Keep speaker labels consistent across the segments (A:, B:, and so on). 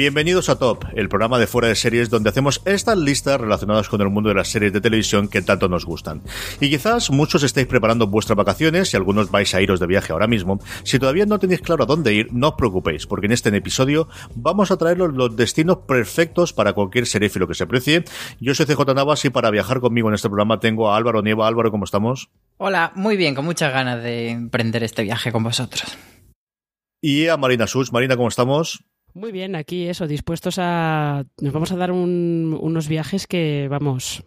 A: Bienvenidos a Top, el programa de fuera de series donde hacemos estas listas relacionadas con el mundo de las series de televisión que tanto nos gustan. Y quizás muchos estéis preparando vuestras vacaciones y algunos vais a iros de viaje ahora mismo. Si todavía no tenéis claro a dónde ir, no os preocupéis, porque en este episodio vamos a traeros los destinos perfectos para cualquier seréfilo que se precie. Yo soy CJ Navas y para viajar conmigo en este programa tengo a Álvaro Nieva. Álvaro, ¿cómo estamos?
B: Hola, muy bien, con muchas ganas de emprender este viaje con vosotros.
A: Y a Marina Sus. Marina, ¿cómo estamos?
C: Muy bien, aquí eso, dispuestos a... Nos vamos a dar unos viajes que, vamos,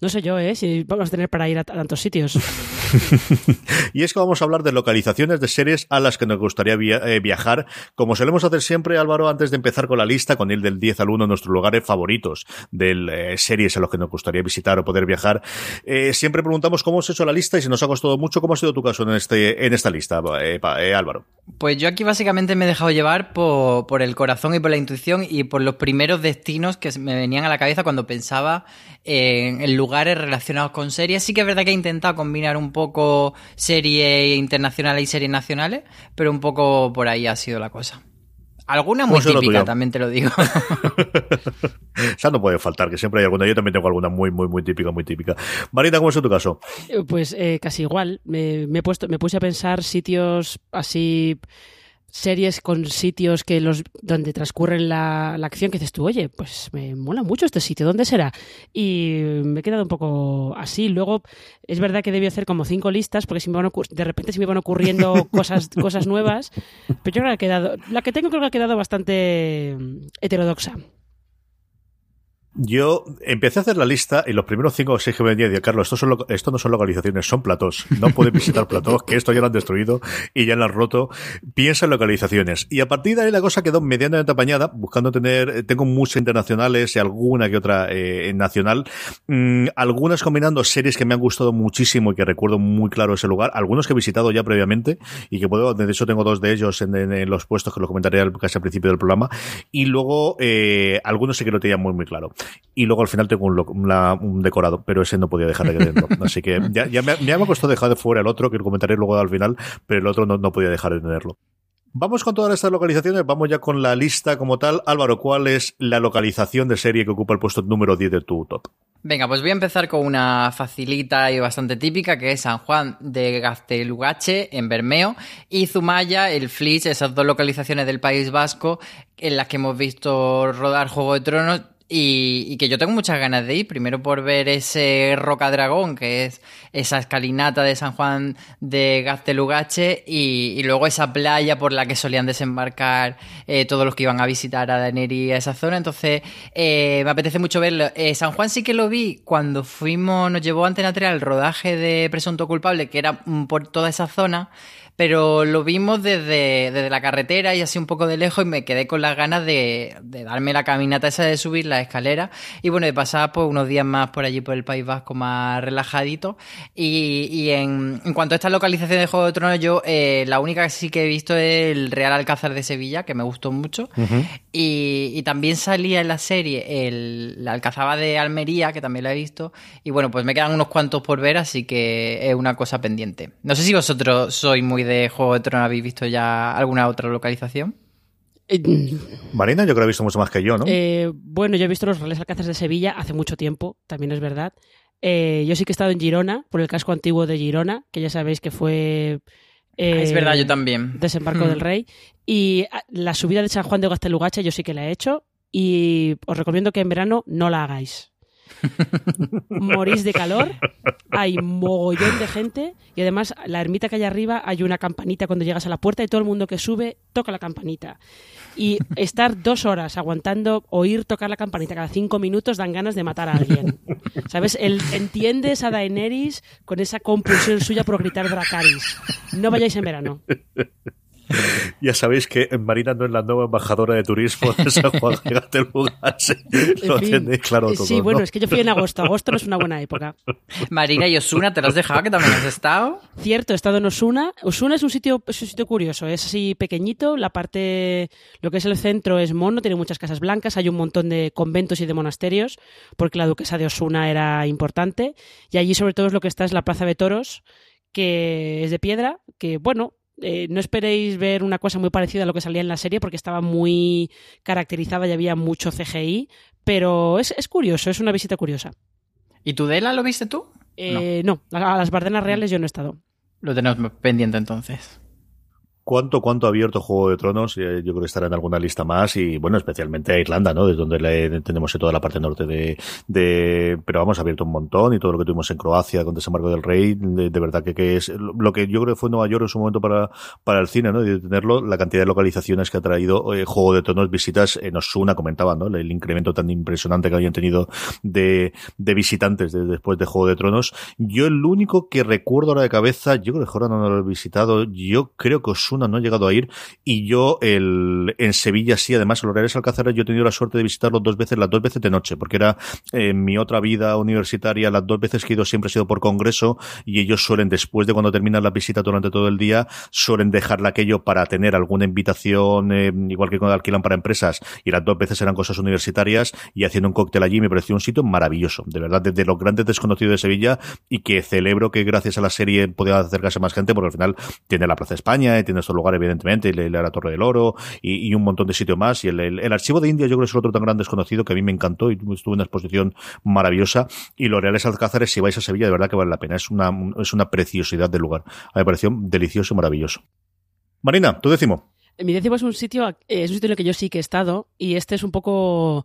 C: no sé yo, ¿eh? Si vamos a tener para ir a tantos sitios.
A: y es que vamos a hablar de localizaciones de series a las que nos gustaría eh, viajar. Como solemos hacer siempre, Álvaro, antes de empezar con la lista, con el del 10 al 1, nuestros lugares favoritos de eh, series a los que nos gustaría visitar o poder viajar, eh, siempre preguntamos cómo has hecho la lista y si nos ha costado mucho, ¿cómo ha sido tu caso en, este, en esta lista, Álvaro?
B: Pues yo aquí básicamente me he dejado llevar por, por el corazón y por la intuición y por los primeros destinos que me venían a la cabeza cuando pensaba en lugares relacionados con series. Sí que es verdad que he intentado combinar un poco series internacionales y series nacionales, pero un poco por ahí ha sido la cosa. Alguna muy típica, también te lo digo.
A: o sea, no puede faltar, que siempre hay alguna. Yo también tengo alguna muy, muy, muy típica, muy típica. Marita, ¿cómo es tu caso?
C: Eh, pues eh, casi igual. Me, he puesto, me puse a pensar sitios así series con sitios que los donde transcurren la, acción que dices tú, oye, pues me mola mucho este sitio, ¿dónde será? Y me he quedado un poco así. Luego, es verdad que debí hacer como cinco listas, porque si me van de repente se me van ocurriendo cosas, cosas nuevas, pero yo creo que ha quedado, la que tengo creo que ha quedado bastante heterodoxa.
A: Yo empecé a hacer la lista y los primeros cinco o seis que me venía Carlos, esto, son esto no son localizaciones, son platós. No puedes visitar platós, que esto ya lo han destruido y ya lo han roto. Piensa en localizaciones. Y a partir de ahí la cosa quedó medianamente apañada, buscando tener, eh, tengo muchas internacionales y alguna que otra eh, nacional. Mm, algunas combinando series que me han gustado muchísimo y que recuerdo muy claro ese lugar. Algunos que he visitado ya previamente y que puedo, de hecho tengo dos de ellos en, los puestos que los comentaré casi al principio del programa. Y luego, eh, algunos sí que lo tenía muy, muy claro y luego al final tengo un, decorado, pero ese no podía dejar de dentro. Así que ya, ya me, me ha costado dejar de fuera el otro, que lo comentaré luego al final, pero el otro no, no podía dejar de tenerlo. Vamos con todas estas localizaciones, vamos ya con la lista como tal. Álvaro, ¿cuál es la localización de serie que ocupa el puesto número 10 de tu top?
B: Venga, pues voy a empezar con una facilita y bastante típica, que es San Juan de Gaztelugache, en Bermeo, y Zumaya, el Flix, esas dos localizaciones del País Vasco, en las que hemos visto rodar Juego de Tronos, y, que yo tengo muchas ganas de ir, primero por ver ese Roca Dragón, que es esa escalinata de San Juan de Gaztelugache, y, luego esa playa por la que solían desembarcar eh, todos los que iban a visitar a Daneri a esa zona. Entonces, eh, me apetece mucho verlo. Eh, San Juan sí que lo vi cuando fuimos, nos llevó Antena 3 al rodaje de Presunto Culpable, que era por toda esa zona pero lo vimos desde, desde, la carretera y así un poco de lejos y me quedé con las ganas de, de, darme la caminata esa de subir la escalera. Y bueno, de pasar pues unos días más por allí por el País Vasco más relajadito. Y, y en, en, cuanto a esta localización de Juego de Tronos yo eh, la única que sí que he visto es el Real Alcázar de Sevilla que me gustó mucho. Y, y, también salía en la serie el, la Alcazaba de Almería que también la he visto. Y bueno, pues me quedan unos cuantos por ver así que es una cosa pendiente. No sé si vosotros sois muy de de Juego de Tronos habéis visto ya alguna otra localización?
A: Eh, Marina, yo creo que ha visto mucho más que yo, ¿no?
C: Eh, bueno, yo he visto los Reales Alcázares de Sevilla hace mucho tiempo, también es verdad. Eh, yo sí que he estado en Girona, por el casco antiguo de Girona, que ya sabéis que fue...
B: Ah, es verdad, yo también.
C: Desembarco del mm. Rey. Y ah, la subida de San Juan de Gastelugache yo sí que la he hecho y os recomiendo que en verano no la hagáis morís de calor, hay mogollón de gente y además la ermita que hay arriba hay una campanita cuando llegas a la puerta y todo el mundo que sube toca la campanita. Y estar dos horas aguantando oír tocar la campanita cada cinco minutos dan ganas de matar a alguien. ¿Sabes? Entiendes a Daenerys con esa compulsión suya por gritar Dracaris. No vayáis en verano.
A: Ya sabéis que Marina no es la nueva embajadora de turismo de San Juan de. Lo tenéis claro todo.
C: Sí, bueno, es que yo fui en agosto. Agosto no es una buena época.
B: Marina y Osuna, ¿te lo has dejado que también has estado?
C: Cierto, he estado en Osuna. Osuna es un sitio, es un sitio curioso. Es así pequeñito. La parte, lo que es el centro es mono, tiene muchas casas blancas. Hay un montón de conventos y de monasterios, porque la duquesa de Osuna era importante. Y allí, sobre todo, es lo que está es la plaza de toros que es de piedra, que bueno, eh, no esperéis ver una cosa muy parecida a lo que salía en la serie porque estaba muy caracterizada y había mucho CGI, pero es, es curioso, es una visita curiosa.
B: ¿Y Tudela lo viste tú?
C: Eh, no. no, a las Bardenas Reales yo no he estado.
B: Lo tenemos pendiente entonces.
A: ¿Cuánto, cuánto ha abierto Juego de Tronos? Eh, yo creo que estará en alguna lista más y, bueno, especialmente a Irlanda, ¿no? Desde donde le, tenemos toda la parte norte de, de, pero vamos, ha abierto un montón y todo lo que tuvimos en Croacia con Desembarco del Rey, de, verdad que, que, es lo que yo creo que fue Nueva York en su momento para, para el cine, ¿no? Y de tenerlo, la cantidad de localizaciones que ha traído eh, Juego de Tronos, visitas en Osuna, comentaban, ¿no? El, incremento tan impresionante que habían tenido de, de visitantes de, después de Juego de Tronos. Yo el único que recuerdo ahora de cabeza, yo creo que ahora no lo he visitado, yo creo que Osuna no ha llegado a ir. Y yo el, en Sevilla sí, además los Reales Alcázares yo he tenido la suerte de visitarlos dos veces, las dos veces de noche, porque era eh, mi otra vida universitaria, las dos veces que he ido siempre ha sido por congreso y ellos suelen, después de cuando terminan la visita durante todo el día, suelen dejarle aquello para tener alguna invitación, eh, igual que cuando alquilan para empresas, y las dos veces eran cosas universitarias y haciendo un cóctel allí me pareció un sitio maravilloso, de verdad, desde los grandes desconocidos de Sevilla y que celebro que gracias a la serie podía acercarse más gente porque al final tiene la Plaza España y tiene estos lugares evidentemente, y la Torre del Oro y, un montón de sitios más. Y el, el, el, archivo de India yo creo que es otro tan gran desconocido que a mí me encantó y estuvo en una exposición maravillosa. Y los Reales Alcázares, si vais a Sevilla, de verdad que vale la pena. Es una, es una preciosidad del lugar. A mí me pareció delicioso y maravilloso. Marina, tu décimo.
C: Mi décimo es un sitio, es un sitio en el que yo sí que he estado y este es un poco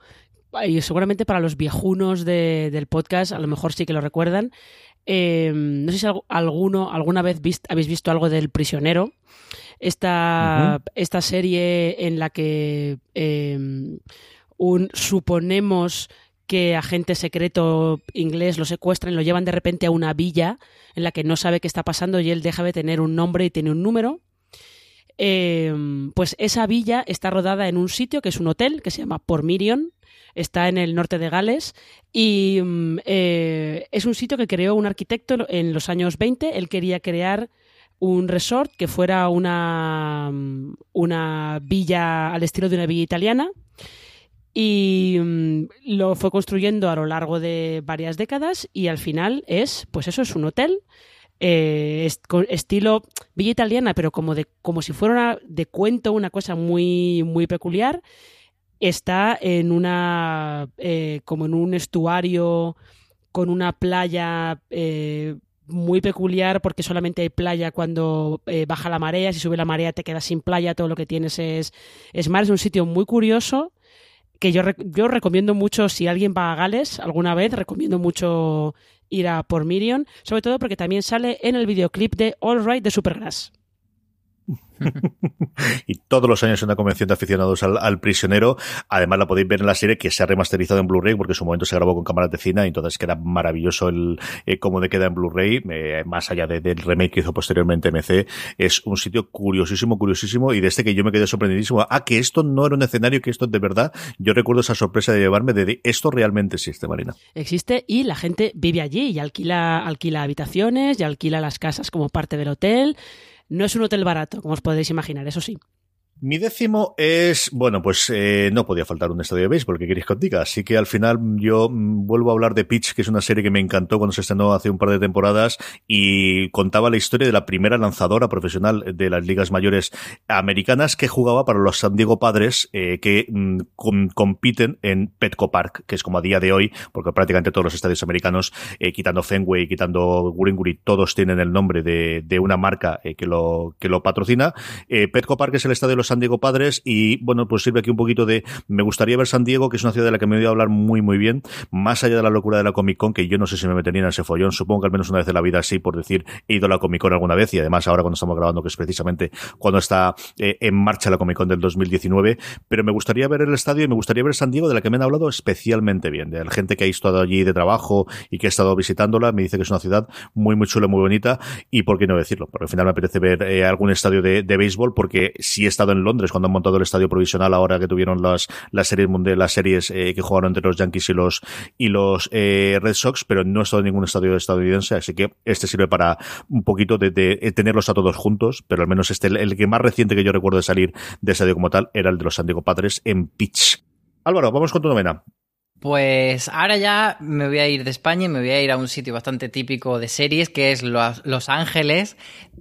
C: y seguramente para los viejunos de, del podcast, a lo mejor sí que lo recuerdan. Eh, no sé si alguno, alguna vez vist, habéis visto algo del prisionero. Esta, uh -huh. esta serie en la que eh, un, suponemos que agente secreto inglés lo secuestran y lo llevan de repente a una villa en la que no sabe qué está pasando y él deja de tener un nombre y tiene un número. Eh, pues esa villa está rodada en un sitio que es un hotel que se llama Pormirion, está en el norte de Gales y eh, es un sitio que creó un arquitecto en los años 20. Él quería crear un resort que fuera una, una villa al estilo de una villa italiana y um, lo fue construyendo a lo largo de varias décadas y al final es, pues eso, es un hotel eh, est estilo villa italiana, pero como de como si fuera una, de cuento, una cosa muy muy peculiar. Está en una eh, como en un estuario con una playa eh, muy peculiar porque solamente hay playa cuando eh, baja la marea, si sube la marea te quedas sin playa, todo lo que tienes es, es mar, es un sitio muy curioso que yo, yo recomiendo mucho, si alguien va a Gales alguna vez, recomiendo mucho ir a por Mirion, sobre todo porque también sale en el videoclip de All Right de Supergrass.
A: y todos los años en una convención de aficionados al, prisionero. Además, la podéis ver en la serie que se ha remasterizado en Blu-ray porque en su momento se grabó con cámaras de cine entonces queda maravilloso el eh, cómo de queda en Blu-ray, eh, más allá de, del remake que hizo posteriormente MC. Es un sitio curiosísimo, curiosísimo y desde que yo me quedé sorprendidísimo. Ah, que esto no era un escenario, que esto de verdad. Yo recuerdo esa sorpresa de llevarme de, de esto realmente existe, Marina.
C: Existe y la gente vive allí y alquila, alquila habitaciones y alquila las casas como parte del hotel. No es un hotel barato, como os podéis imaginar, eso sí.
A: Mi décimo es, bueno, pues eh, no podía faltar un estadio de béisbol, que queréis que os diga? Así que al final yo vuelvo a hablar de Pitch, que es una serie que me encantó cuando se estrenó hace un par de temporadas y contaba la historia de la primera lanzadora profesional de las ligas mayores americanas que jugaba para los San Diego Padres, eh, que mm, com compiten en Petco Park, que es como a día de hoy, porque prácticamente todos los estadios americanos, eh, quitando Fenway, quitando Guri todos tienen el nombre de, de una marca eh, que, lo, que lo patrocina. Petco Park es el estadio de los San Diego Padres y bueno, pues sirve aquí un poquito de, me gustaría ver San Diego, que es una ciudad de la que me voy a hablar muy muy bien, más allá de la locura de la Comic Con, que yo no sé si me metería en ese follón, supongo que al menos una vez en la vida sí, por decir, he ido a la Comic Con alguna vez y además ahora cuando estamos grabando, que es precisamente cuando está eh, en marcha la Comic Con del 2019, pero me gustaría ver el estadio y me gustaría ver San Diego, de la que me han hablado especialmente bien, de la gente que ha estado allí de trabajo y que ha estado visitándola, me dice que es una ciudad muy muy chula, muy bonita y por qué no decirlo, porque al final me apetece ver eh, algún estadio de, de béisbol porque sí he estado en Londres cuando han montado el estadio provisional ahora que tuvieron las, las series mundiales, las series eh, que jugaron entre los Yankees y los y los eh, Red Sox, pero no he estado en ningún estadio estadounidense, así que este sirve para un poquito de, de tenerlos a todos juntos, pero al menos este, el, el, que más reciente que yo recuerdo de salir de estadio como tal era el de los San Diego Padres en Pitch. Álvaro, vamos con tu novena.
B: Pues ahora ya me voy a ir de España y me voy a ir a un sitio bastante típico de series, que es Los Ángeles,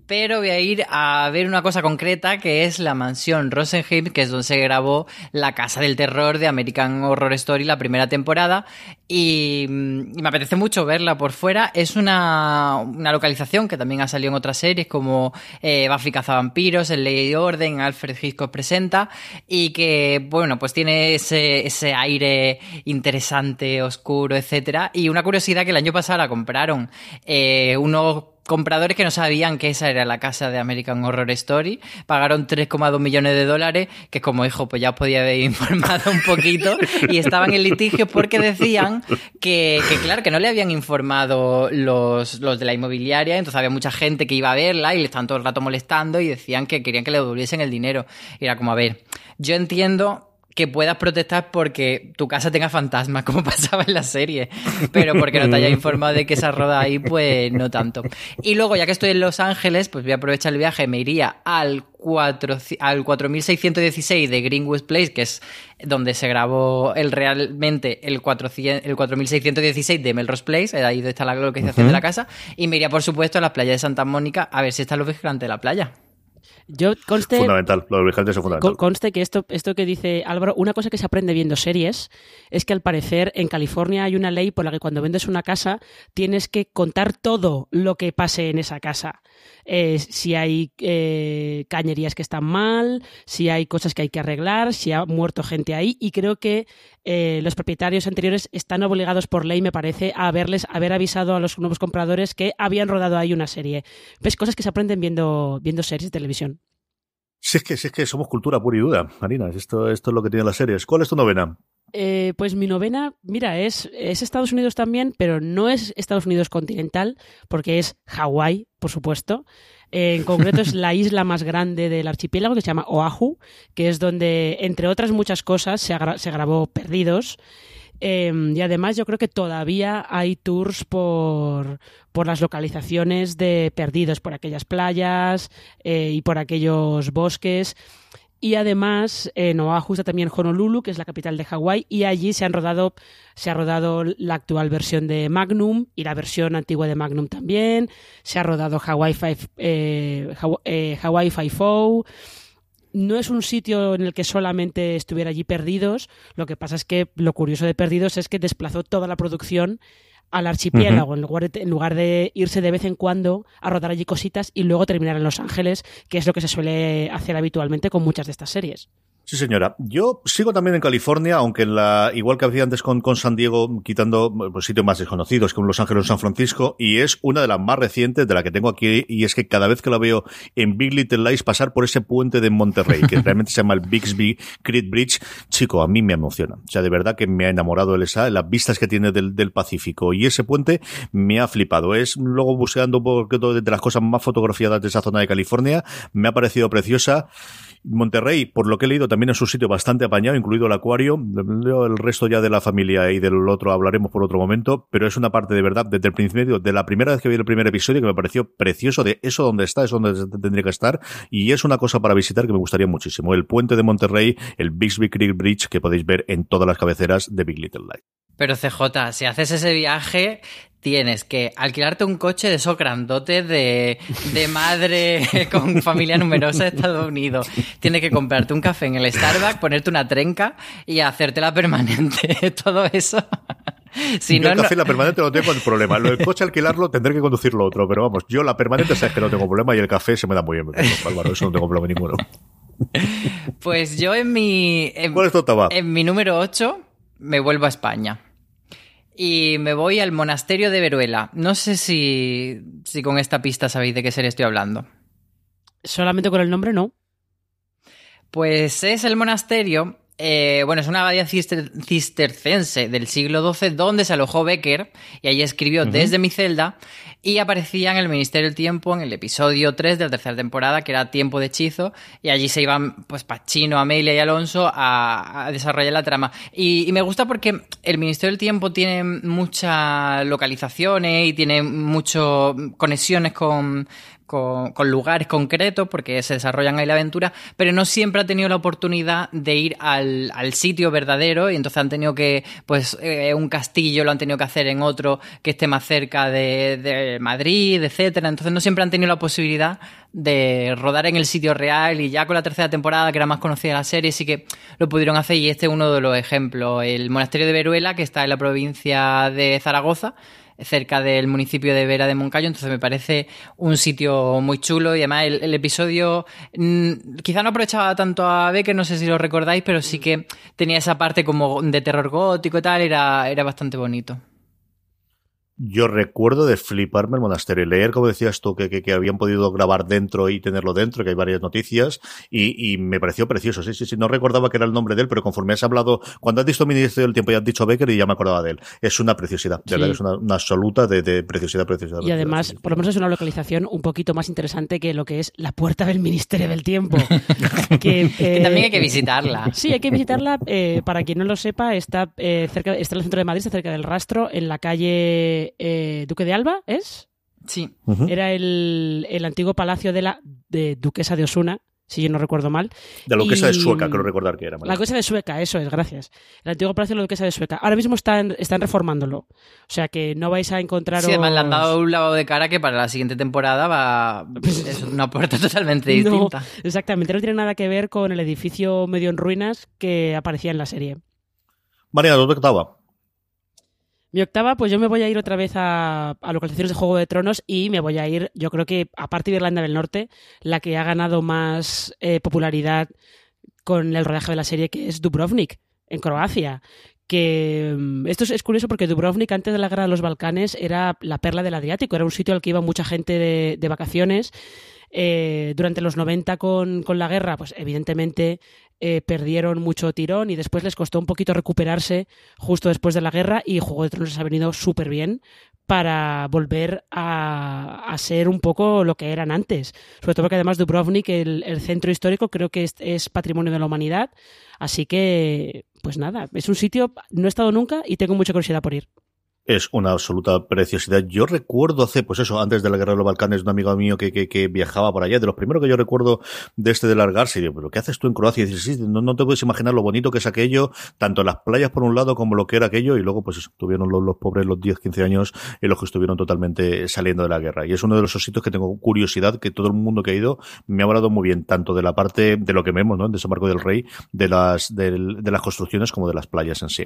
B: pero voy a ir a ver una cosa concreta, que es la mansión Rosenheim, que es donde se grabó La Casa del Terror de American Horror Story, la primera temporada, y, me apetece mucho verla por fuera. Es una, una, localización que también ha salido en otras series, como eh, Cazavampiros, El Ley y Orden, Alfred Hitchcock presenta, y que, bueno, pues tiene ese, ese aire interesante, oscuro, etcétera. Y una curiosidad que el año pasado la compraron eh, unos compradores que no sabían que esa era la casa de American Horror Story, pagaron 3,2 millones de dólares, que como hijo, pues ya os podía haber informado un poquito, y estaban en litigio porque decían que, que claro, que no le habían informado los, los, de la inmobiliaria, entonces había mucha gente que iba a verla y le estaban todo el rato molestando y decían que querían que le devolviesen el dinero. Era como, a ver, yo entiendo que puedas protestar porque tu casa tenga fantasmas, como pasaba en la serie, pero porque no te haya informado de que esa roda ahí, pues no tanto. Y luego, ya que estoy en Los Ángeles, pues voy a aprovechar el viaje, me iría al, 4, al 4616 de Greenwood Place, que es donde se grabó el realmente el, 400, el 4616 de Melrose Place, ahí donde está la localización uh -huh. de la casa, y me iría, por supuesto, a la playa de Santa Mónica a ver si están los vigilantes de la playa.
C: Yo conste,
A: fundamental, lo es fundamental.
C: Conste que esto, esto que dice Álvaro, una cosa que se aprende viendo series es que al parecer en California hay una ley por la que cuando vendes una casa tienes que contar todo lo que pase en esa casa. Eh, si hay eh, cañerías que están mal, si hay cosas que hay que arreglar, si ha muerto gente ahí y creo que eh, los propietarios anteriores están obligados por ley, me parece, a haberles haber avisado a los nuevos compradores que habían rodado ahí una serie. Ves cosas que se aprenden viendo, series de televisión.
A: Si es que, si es que somos cultura pura y duda, Marina. Esto, esto es lo que tienen las series. ¿Cuál es tu novena?
C: Eh, pues mi novena, mira, es, es Estados Unidos también, pero no es Estados Unidos continental, porque es Hawái, por supuesto. Eh, en concreto es la isla más grande del archipiélago, que se llama Oahu, que es donde, entre otras muchas cosas, se, se grabó Perdidos. Eh, y además yo creo que todavía hay tours por, por las localizaciones de perdidos, por aquellas playas eh, y por aquellos bosques. Y además en Oahu está también Honolulu, que es la capital de Hawái, y allí se han rodado, se ha rodado la actual versión de Magnum y la versión antigua de Magnum también. Se ha rodado Hawaii Five, eh, eh, Hawaii Five-O no es un sitio en el que solamente estuviera allí Perdidos. Lo que pasa es que lo curioso de Perdidos es que desplazó toda la producción al archipiélago, uh -huh. en, lugar de, en, lugar de, irse de vez en cuando a rodar allí cositas y luego terminar en Los Ángeles, que es lo que se suele hacer habitualmente con muchas de estas series.
A: Sí, señora. Yo sigo también en California, aunque en la, igual que hacía antes con, San Diego, quitando pues, sitios más desconocidos como Los Ángeles o San Francisco, y es una de las más recientes de la que tengo aquí, y es que cada vez que la veo en Big Little Lies pasar por ese puente de Monterrey, que realmente se llama el Bixby Creek Bridge, chico, a mí me emociona. O sea, de verdad que me ha enamorado el esa, las vistas que tiene del, del Pacífico, y ese puente me ha flipado. Es luego buscando porque de las cosas más fotografiadas de esa zona de California, me ha parecido preciosa. Monterrey, por lo que he leído, también es un sitio bastante apañado, incluido el acuario. El resto ya de la familia y del otro hablaremos por otro momento, pero es una parte de verdad, desde el principio, de la primera vez que vi el primer episodio, que me pareció precioso, de eso donde está, es donde tendría que estar, y es una cosa para visitar que me gustaría muchísimo. El puente de Monterrey, el Bixby Creek Bridge, que podéis ver en todas las cabeceras de Big Little Lies.
B: Pero CJ, si haces ese viaje, tienes que alquilarte un coche de esos grandotes de, de madre con familia numerosa de Estados Unidos. Tienes que comprarte un café en el Starbucks, ponerte una trenca y hacértela permanente. Todo eso.
A: Si yo no, el café no... la permanente no tengo el problema. Lo del coche alquilarlo tendré que conducirlo otro, pero vamos, yo la permanente sabes que no tengo problema y el café se me da muy bien. Álvaro, eso no tengo problema ninguno.
B: Pues yo en mi. En,
A: ¿Cuál es tu?
B: En mi número 8 me vuelvo a España. Y me voy al monasterio de Veruela. No sé si, si con esta pista sabéis de qué serie estoy hablando.
C: Solamente con el nombre no.
B: Pues es el monasterio eh, bueno, es una abadía cister cistercense del siglo XII donde se alojó Becker y allí escribió Desde mi celda y aparecía en el Ministerio del Tiempo en el episodio 3 de la tercera temporada que era Tiempo de Hechizo y allí se iban pues Pachino, Amelia y Alonso a, a desarrollar la trama. Y, y, me gusta porque el Ministerio del Tiempo tiene muchas localizaciones y tiene muchas conexiones con con, lugares concretos porque se desarrollan ahí la aventura, pero no siempre ha tenido la oportunidad de ir al, al sitio verdadero y entonces han tenido que, pues, eh, un castillo lo han tenido que hacer en otro que esté más cerca de, de Madrid, etcétera. Entonces no siempre han tenido la posibilidad de rodar en el sitio real y ya con la tercera temporada, que era más conocida la serie, sí que lo pudieron hacer y este es uno de los ejemplos. El monasterio de Veruela, que está en la provincia de Zaragoza, cerca del municipio de Vera de Moncayo, entonces me parece un sitio muy chulo y además el, el episodio mmm, quizá no aprovechaba tanto a Becker, no sé si lo recordáis, pero sí que tenía esa parte como de terror gótico y tal, era, era bastante bonito.
A: Yo recuerdo de fliparme el monasterio y leer, como decías tú, que, que, que, habían podido grabar dentro y tenerlo dentro, que hay varias noticias, y, y, me pareció precioso. Sí, sí, sí, no recordaba que era el nombre de él, pero conforme has hablado, cuando has visto Ministerio del Tiempo y has dicho Becker, y ya me acordaba de él. Es una preciosidad, de sí. verdad, es una, una absoluta de, de, preciosidad, preciosidad.
C: Y además,
A: preciosidad.
C: por lo menos es una localización un poquito más interesante que lo que es la puerta del Ministerio del Tiempo.
B: que, eh, que, también hay que visitarla.
C: Sí, hay que visitarla. Eh, para quien no lo sepa, está, eh, cerca, está en el centro de Madrid, está cerca del rastro, en la calle Duque de Alba, ¿es?
B: Sí.
C: Uh -huh. Era el, el, antiguo palacio de la de Duquesa de Osuna, si yo no recuerdo mal.
A: De la Duquesa y... de Sueca, creo recordar que era.
C: La Duquesa de Sueca, eso es, gracias. El antiguo palacio de la Duquesa de Sueca. Ahora mismo están, están reformándolo. O sea que no vais a encontrar.
B: Sí, además le han dado un lavado de cara que para la siguiente temporada va. es una puerta totalmente distinta.
C: No, exactamente, no tiene nada que ver con el edificio medio en ruinas que aparecía en la serie.
A: María, ¿dónde estaba?
C: Mi octava, pues yo me voy a ir otra vez a, a, localizaciones de Juego de Tronos y me voy a ir, yo creo que aparte de Irlanda del Norte, la que ha ganado más eh, popularidad con el rodaje de la serie, que es Dubrovnik, en Croacia. Que mm, esto es, curioso porque Dubrovnik antes de la guerra de los Balcanes era la perla del Adriático, era un sitio al que iba mucha gente de, de vacaciones. Eh, durante los 90 con, con, la guerra, pues evidentemente eh, perdieron mucho tirón y después les costó un poquito recuperarse justo después de la guerra y Juego de Tronos les ha venido súper bien para volver a, a, ser un poco lo que eran antes. Sobre todo porque además Dubrovnik, el, el centro histórico, creo que es, es, patrimonio de la humanidad. Así que, pues nada, es un sitio, no he estado nunca y tengo mucha curiosidad por ir
A: es una absoluta preciosidad. Yo recuerdo hace, pues eso, antes de la guerra de los Balcanes, un amigo mío que, que, que viajaba por allá. De los primeros que yo recuerdo de este de largarse, y digo, pero ¿qué haces tú en Croacia? Y dices, sí, no, no, te puedes imaginar lo bonito que es aquello, tanto las playas por un lado como lo que era aquello, y luego, pues eso, tuvieron los, los pobres los 10, 15 años en los que estuvieron totalmente saliendo de la guerra. Y es uno de esos sitios que tengo curiosidad, que todo el mundo que ha ido me ha hablado muy bien, tanto de la parte de lo que vemos, ¿no? En desembarco del rey, de las, de, de las construcciones como de las playas en sí.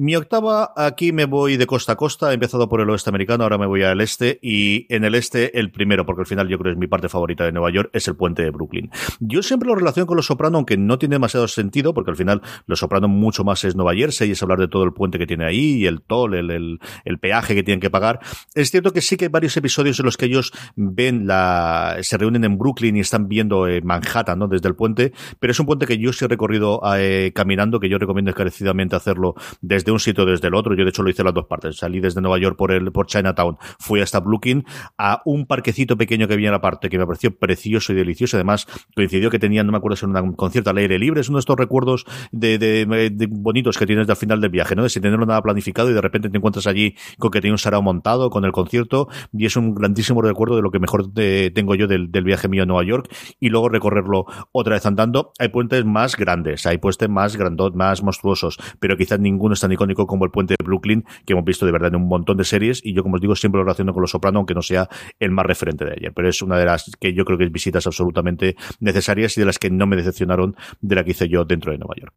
A: Mi octava, aquí me voy de costa a costa, he empezado por el oeste americano, ahora me voy al este, y en el este el primero, porque al final yo creo que es mi parte favorita de Nueva York, es el puente de Brooklyn. Yo siempre lo relaciono con Los Soprano, aunque no tiene demasiado sentido, porque al final Los Soprano mucho más es Nueva Jersey, y es hablar de todo el puente que tiene ahí, y el toll, el, el, peaje que tienen que pagar. Es cierto que sí que hay varios episodios en los que ellos ven la, se reúnen en Brooklyn y están viendo eh, Manhattan, ¿no? Desde el puente, pero es un puente que yo sí he recorrido eh, caminando, que yo recomiendo encarecidamente hacerlo desde de un sitio desde el otro. Yo de hecho lo hice las dos partes. Salí desde Nueva York por el por Chinatown, fui hasta Brooklyn a un parquecito pequeño que había en la parte que me pareció precioso y delicioso. Además coincidió que tenían, no me acuerdo si era un concierto al aire libre. Es uno de estos recuerdos de, bonitos que tienes al final del viaje, ¿no? De sin tenerlo nada planificado y de repente te encuentras allí con que tiene un sarao montado con el concierto y es un grandísimo recuerdo de lo que mejor de, tengo yo del, viaje mío a Nueva York y luego recorrerlo otra vez andando. Hay puentes más grandes, hay puentes más grandotes, más monstruosos, pero quizás ninguno es tan icónico como el puente de Brooklyn, que hemos visto de verdad en un montón de series, y yo, como os digo, siempre lo relaciono con Los Soprano, aunque no sea el más referente de ayer. Pero es una de las que yo creo que es visitas absolutamente necesarias y de las que no me decepcionaron de la que hice yo dentro de Nueva York.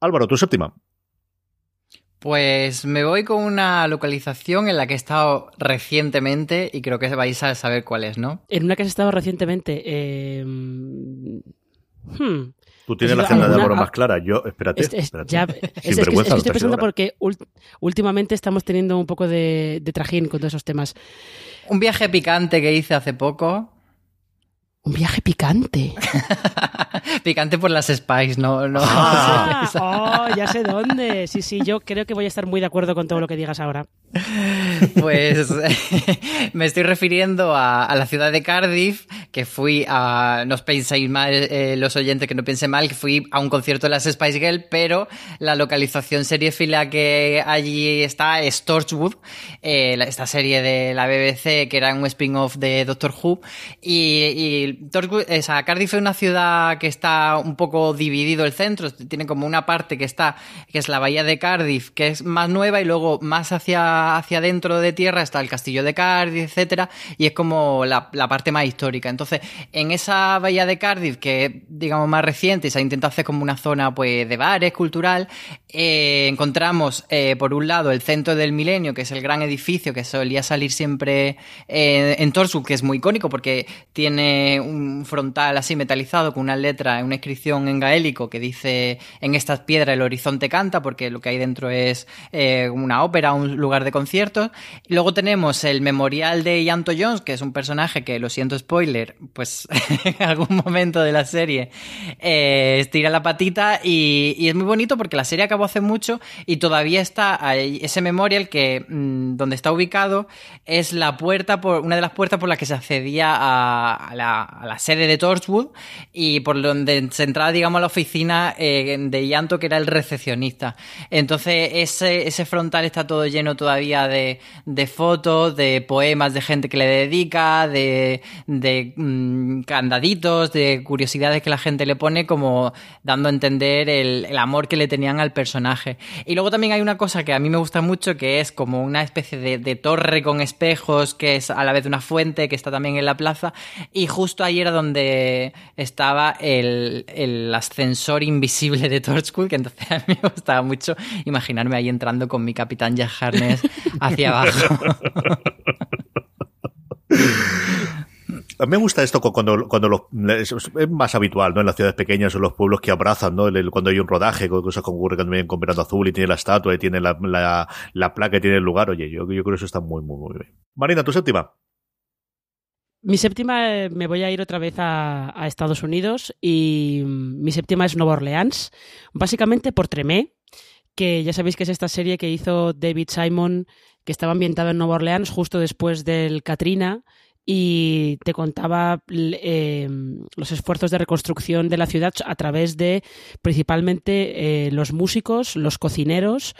A: Álvaro, tu séptima.
B: Pues me voy con una localización en la que he estado recientemente y creo que vais a saber cuál es, ¿no?
C: En una que has estado recientemente. Eh Hmm.
A: Tú tienes la agenda de Álvaro más clara. Yo, espérate.
C: Es, es,
A: espérate.
C: ya, es, es que, es que estoy pensando porque últimamente estamos teniendo un poco de, de trajín con todos esos temas.
B: Un viaje picante que hice hace poco.
C: Un viaje picante.
B: picante por las Spice, no, no.
C: Ah, oh, ya sé dónde. Sí, sí, yo creo que voy a estar muy de acuerdo con todo lo que digas ahora.
B: Pues me estoy refiriendo a, a, la ciudad de Cardiff, que fui a, no os penséis mal eh, los oyentes que no piensen mal, que fui a un concierto de las Spice Girls, pero la localización seriefila que allí está es Torchwood, eh, esta serie de la BBC que era un spin-off de Doctor Who, y, y Torchwood, o sea, Cardiff es una ciudad que está un poco dividido el centro, tiene como una parte que está, que es la bahía de Cardiff, que es más nueva, y luego más hacia, hacia dentro de tierra está el castillo de Cardiff, etcétera, y es como la, la parte más histórica. Entonces, en esa bahía de Cardiff, que es, digamos, más reciente, se ha intentado hacer como una zona, pues, de bares, cultural, eh, encontramos, eh, por un lado, el centro del milenio, que es el gran edificio que solía salir siempre eh, en Torchwood, que es muy icónico porque tiene un frontal así metalizado con una letra, una inscripción en gaélico que dice en estas piedras el horizonte canta, porque lo que hay dentro es eh, una ópera, un lugar de conciertos. Luego tenemos el memorial de Yanto Jones, que es un personaje que, lo siento spoiler, pues en algún momento de la serie eh, estira la patita y, es muy bonito porque la serie acabó hace mucho y todavía está ahí, ese memorial que mmm, donde está ubicado es la puerta por una de las puertas por las que se accedía a, la, a la sede de Torchwood y por donde se entraba, digamos, a la oficina eh, de Llanto, que era el recepcionista. Entonces, ese, ese frontal está todo lleno todavía de, de, fotos, de poemas de gente que le dedica, de, de mmm, candaditos, de curiosidades que la gente le pone, como dando a entender el, el amor que le tenían al personaje. Y luego también hay una cosa que a mí me gusta mucho, que es como una especie de torre con espejos, que es a la vez una fuente, que está también en la plaza, y justo ahí era donde estaba el, ascensor invisible de Torchwood, que entonces a mí me gustaba mucho imaginarme ahí entrando con mi capitán Jack Harness hacia abajo.
A: A mí me gusta esto cuando, cuando es, más habitual, ¿no? En las ciudades pequeñas o los pueblos que abrazan, ¿no? Cuando hay un rodaje, cosas como ocurre también con Verano Azul y tiene la estatua y tiene la, la, la placa y tiene el lugar. Oye, yo, yo creo que eso está muy, muy, muy bien. Marina, tu séptima.
C: Mi séptima eh, me voy a ir otra vez a, a, Estados Unidos y mi séptima es Nueva Orleans, básicamente por Tremé, que ya sabéis que es esta serie que hizo David Simon, que estaba ambientada en Nueva Orleans justo después del Katrina y te contaba eh, los esfuerzos de reconstrucción de la ciudad a través de principalmente eh, los músicos, los cocineros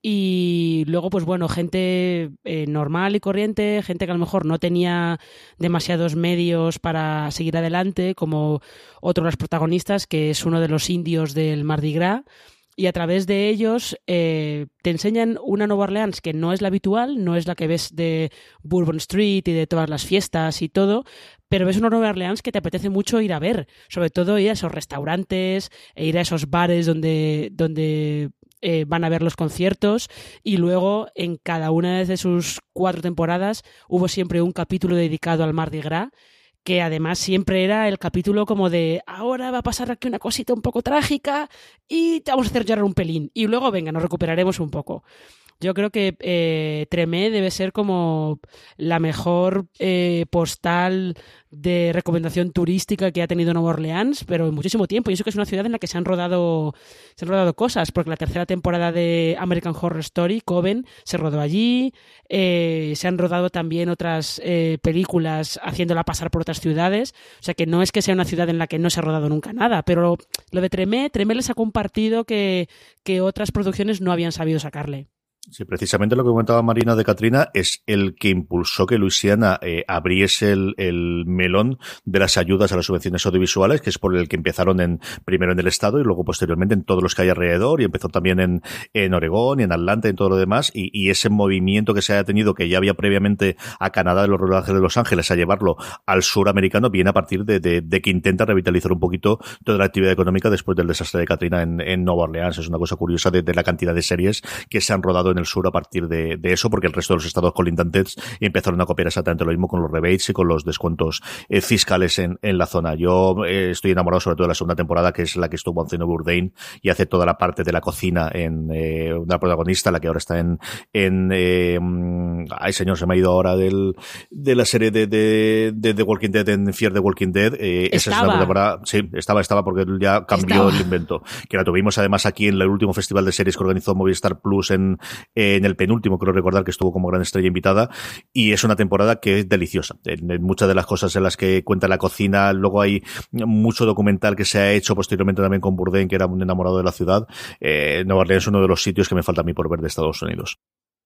C: y luego pues bueno, gente eh, normal y corriente, gente que a lo mejor no tenía demasiados medios para seguir adelante, como otro de los protagonistas que es uno de los indios del Mardi Gras y a través de ellos eh, te enseñan una Nueva Orleans que no es la habitual, no es la que ves de Bourbon Street y de todas las fiestas y todo, pero ves una Nueva Orleans que te apetece mucho ir a ver, sobre todo ir a esos restaurantes, e ir a esos bares donde, donde eh, van a ver los conciertos y luego en cada una de sus cuatro temporadas hubo siempre un capítulo dedicado al Mardi Gras que además siempre era el capítulo como de ahora va a pasar aquí una cosita un poco trágica y te vamos a hacer llorar un pelín y luego venga, nos recuperaremos un poco. Yo creo que eh, Tremé debe ser como la mejor eh, postal de recomendación turística que ha tenido Nueva Orleans, pero en muchísimo tiempo. Y eso que es una ciudad en la que se han rodado, se han rodado cosas, porque la tercera temporada de American Horror Story, Coven, se rodó allí. Eh, se han rodado también otras eh, películas haciéndola pasar por otras ciudades. O sea que no es que sea una ciudad en la que no se ha rodado nunca nada, pero lo de Tremé, Tremé les ha compartido que, que otras producciones no habían sabido sacarle.
A: Sí, precisamente lo que comentaba Marina de Katrina es el que impulsó que Luisiana eh, abriese el, el, melón de las ayudas a las subvenciones audiovisuales, que es por el que empezaron en primero en el estado y luego posteriormente en todos los que hay alrededor y empezó también en, en Oregón y en Atlanta y en todo lo demás y, y, ese movimiento que se haya tenido que ya había previamente a Canadá de los rodajes de Los Ángeles a llevarlo al sur americano viene a partir de, de, de, que intenta revitalizar un poquito toda la actividad económica después del desastre de Katrina en, en Nueva Orleans. Es una cosa curiosa de, de la cantidad de series que se han rodado en el sur a partir de, eso, porque el resto de los estados colindantes empezaron a copiar exactamente lo mismo con los rebates y con los descuentos eh, fiscales en, la zona. Yo eh, estoy enamorado sobre todo de la segunda temporada, que es la que estuvo Anthony Bourdain y hace toda la parte de la cocina en una protagonista, la que ahora está en, en ay señor, se me ha ido ahora del, de la serie de, de, de, Walking Dead en Fear the Walking Dead. esa es la temporada, sí, estaba, estaba porque ya cambió el invento. Que la tuvimos además aquí en el último festival de series que organizó Movistar Plus en, en el penúltimo, creo recordar que estuvo como gran estrella invitada. Y es una temporada que es deliciosa. En, muchas de las cosas en las que cuenta la cocina, luego hay mucho documental que se ha hecho posteriormente también con Bourdain, que era un enamorado de la ciudad. Eh, Nueva Orleans es uno de los sitios que me falta a mí por ver de Estados Unidos.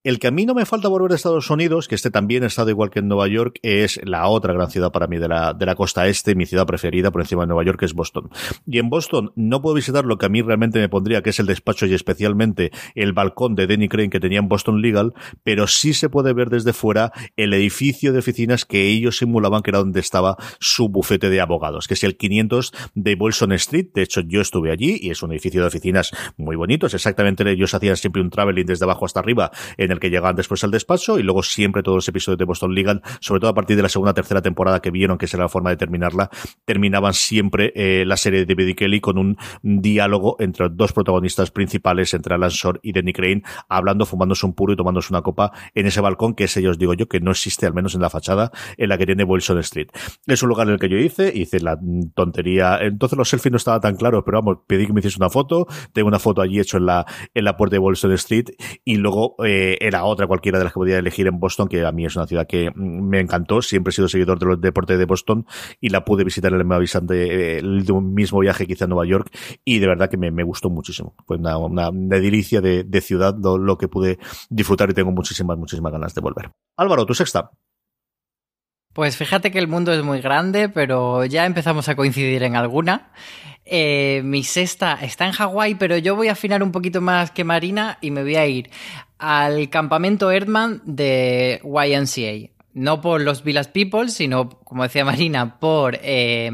A: El que a mí no me falta volver a Estados Unidos, que este también ha estado igual que en Nueva York, es la otra gran ciudad para mí de la, de la costa este, mi ciudad preferida por encima de Nueva York, que es Boston. Y en Boston no puedo visitar lo que a mí realmente me pondría, que es el despacho y especialmente el balcón de Denny Crane que tenía en Boston Legal, pero sí se puede ver desde fuera el edificio de oficinas que ellos simulaban que era donde estaba su bufete de abogados, que es el 500 de Wilson Street. De hecho, yo estuve allí y es un edificio de oficinas muy bonito. Es exactamente, ellos hacían siempre un traveling desde abajo hasta arriba en el que llegaban después al despacho y luego siempre todos los episodios de Boston Legal, sobre todo a partir de la segunda tercera temporada que vieron que esa era la forma de terminarla, terminaban siempre eh, la serie de David Kelly con un diálogo entre dos protagonistas principales, entre Alan Shore y Danny Crane, hablando, fumándose un puro y tomándose una copa en ese balcón que ese, yo os digo yo, que no existe, al menos en la fachada, en la que tiene Wilson Street. Es un lugar en el que yo hice, hice la tontería, entonces los selfies no estaban tan claros, pero vamos, pedí que me hiciese una foto, tengo una foto allí hecho en la, en la puerta de Wilson Street y luego eh, era otra cualquiera de las que podía elegir en Boston, que a mí es una ciudad que mm, me encantó, siempre he sido seguidor de los deportes de Boston y la pude visitar en el un mismo viaje hice a Nueva York y de verdad que me, gustó muchísimo. Fue una, una, delicia de, ciudad lo, que pude disfrutar y tengo muchísimas, muchísimas ganas de volver. Álvaro, tu sexta.
B: Pues fíjate que el mundo es muy grande, pero ya empezamos a coincidir en alguna. Eh, mi sexta está en Hawái, pero yo voy a afinar un poquito más que Marina y me voy a ir al campamento Erdman de YNCA. No por los Village People, sino, como decía Marina, por eh,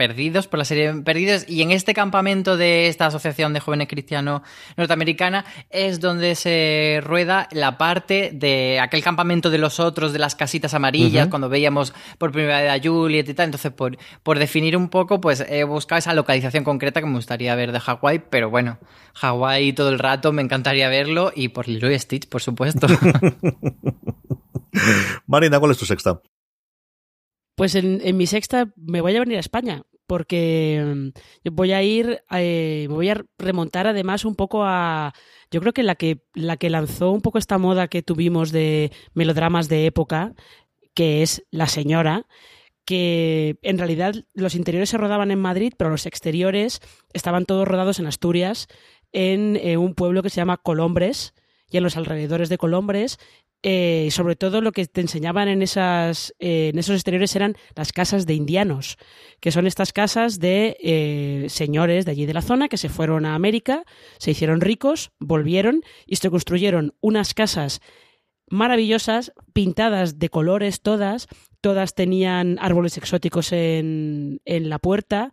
B: Perdidos, por la serie Perdidos, y en este campamento de esta Asociación de Jóvenes Cristianos Norteamericana es donde se rueda la parte de aquel campamento de los otros, de las casitas amarillas, cuando veíamos por primera vez a Juliet y tal. Entonces, por, por definir un poco, pues he buscado esa localización concreta que me gustaría ver de Hawái, pero bueno, Hawái todo el rato me encantaría verlo, y por Leroy Stitch, por supuesto.
A: Marina, ¿cuál es tu sexta?
C: Pues en, mi sexta me voy a venir a España porque mm, voy a ir, eh, voy a remontar además un poco a, yo creo que la que la que lanzó un poco esta moda que tuvimos de melodramas de época, que es La Señora, que en realidad los interiores se rodaban en Madrid, pero los exteriores estaban todos rodados en Asturias, en eh, un pueblo que se llama Colombres y en los alrededores de Colombres, eh, sobre todo lo que te enseñaban en, esas, eh, en esos exteriores eran las casas de indianos, que son estas casas de eh, señores de allí de la zona que se fueron a América, se hicieron ricos, volvieron y se construyeron unas casas maravillosas, pintadas de colores todas, todas tenían árboles exóticos en, en la puerta,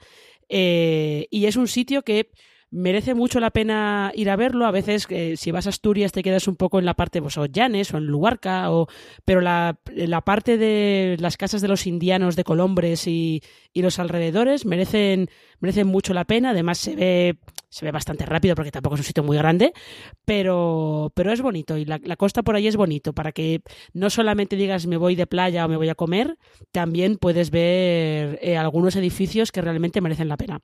C: y es un sitio que merece mucho la pena ir a verlo. A veces, eh, si vas a Asturias, te quedas un poco en la parte, pues, o Llanes o en Luarca, o, pero la, la parte de las casas de los indianos de Colombres y, y, los alrededores merecen, merecen mucho la pena. Además, se ve, se ve bastante rápido porque tampoco es un sitio muy grande, pero, pero es bonito y la, costa por ahí es bonito para que no solamente digas me voy de playa o me voy a comer, también puedes ver eh, algunos edificios que realmente merecen la pena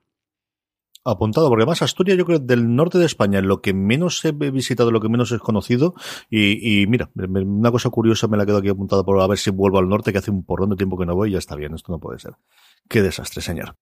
A: apuntado, porque además Asturias yo creo del norte de España es lo que menos he visitado, lo que menos he conocido y, y mira, una cosa curiosa me la quedo aquí apuntada por a ver si vuelvo al norte que hace un porrón de tiempo que no voy y ya está bien, esto no puede ser. Qué desastre, señor.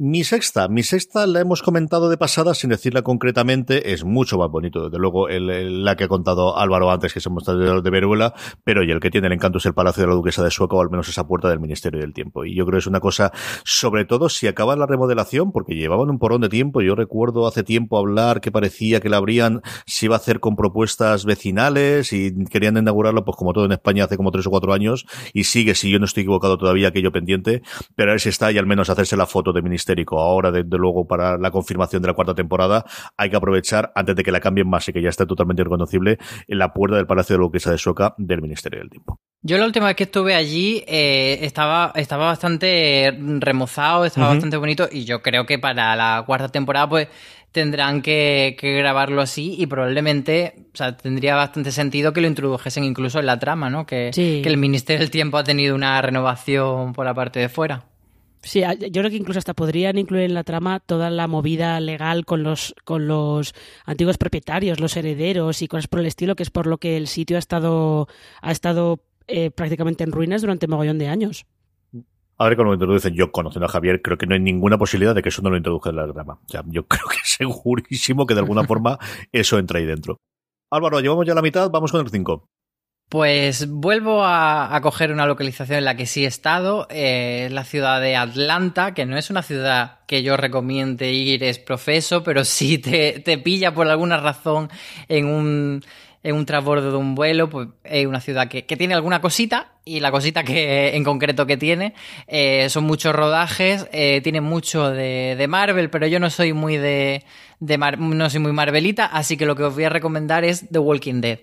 A: Mi sexta, mi sexta la hemos comentado de pasada sin decirla concretamente, es mucho más bonito, desde luego el, la que ha contado Álvaro antes, que somos de, de Veruela, pero y el que tiene el encanto es el Palacio de la Duquesa de Sueca, o al menos esa puerta del Ministerio del Tiempo. Y yo creo que es una cosa, sobre todo si acaba la remodelación, porque llevaban un porón de tiempo, yo recuerdo hace tiempo hablar que parecía que la habrían, se iba a hacer con propuestas vecinales y querían inaugurarlo, pues como todo en España hace como tres o cuatro años, y sigue, si yo no estoy equivocado todavía, aquello pendiente, pero a ver si está y al menos hacerse la foto de Ministerio histérico ahora, desde luego, para la confirmación de la cuarta temporada, hay que aprovechar, antes de que la cambien más y que ya esté totalmente reconocible, en la puerta del Palacio de la Duquesa de Soca del Ministerio del Tiempo.
B: Yo la última vez que estuve allí eh, estaba, estaba bastante remozado, estaba bastante bonito y yo creo que para la cuarta temporada pues tendrán que, grabarlo así y probablemente, o sea, tendría bastante sentido que lo introdujesen incluso en la trama, ¿no? Que, que el Ministerio del Tiempo ha tenido una renovación por la parte de fuera.
C: Sí, yo creo que incluso hasta podrían incluir en la trama toda la movida legal con los, con los antiguos propietarios, los herederos y cosas por el estilo, que es por lo que el sitio ha estado, ha estado eh, prácticamente en ruinas durante mogollón de años.
A: Ahora que lo introducen, yo conociendo a Javier, creo que no hay ninguna posibilidad de que eso no lo introduzca en la trama. O yo creo que es segurísimo que de alguna forma eso entra ahí dentro. Álvaro, llevamos ya la mitad, vamos con el 5.
B: Pues vuelvo a, coger una localización en la que sí he estado, eh, la ciudad de Atlanta, que no es una ciudad que yo recomiende ir es profeso, pero sí te, te pilla por alguna razón en un, en un transbordo de un vuelo, pues es una ciudad que, tiene alguna cosita y la cosita que en concreto que tiene eh, son muchos rodajes, eh, tiene mucho de, de, Marvel, pero yo no soy muy de, de no soy muy Marvelita, así que lo que os voy a recomendar es The Walking Dead.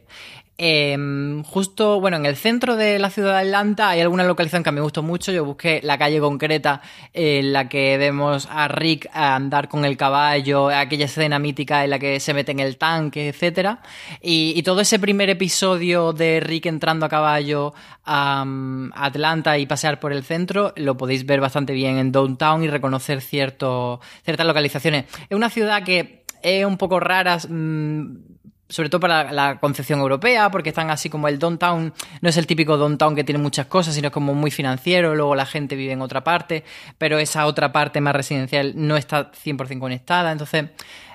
B: Em, justo, bueno, en el centro de la ciudad de Atlanta hay alguna localización que me gustó mucho. Yo busqué la calle concreta en la que vemos a Rick andar con el caballo, aquella escena mítica en la que se mete en el tanque, etcétera. Y, todo ese primer episodio de Rick entrando a caballo a Atlanta y pasear por el centro lo podéis ver bastante bien en Downtown y reconocer cierto, ciertas localizaciones. Es una ciudad que es un poco rara. Mm, sobre todo para la concepción europea, porque están así como el downtown, no es el típico downtown que tiene muchas cosas, sino es como muy financiero, luego la gente vive en otra parte, pero esa otra parte más residencial no está 100% conectada, entonces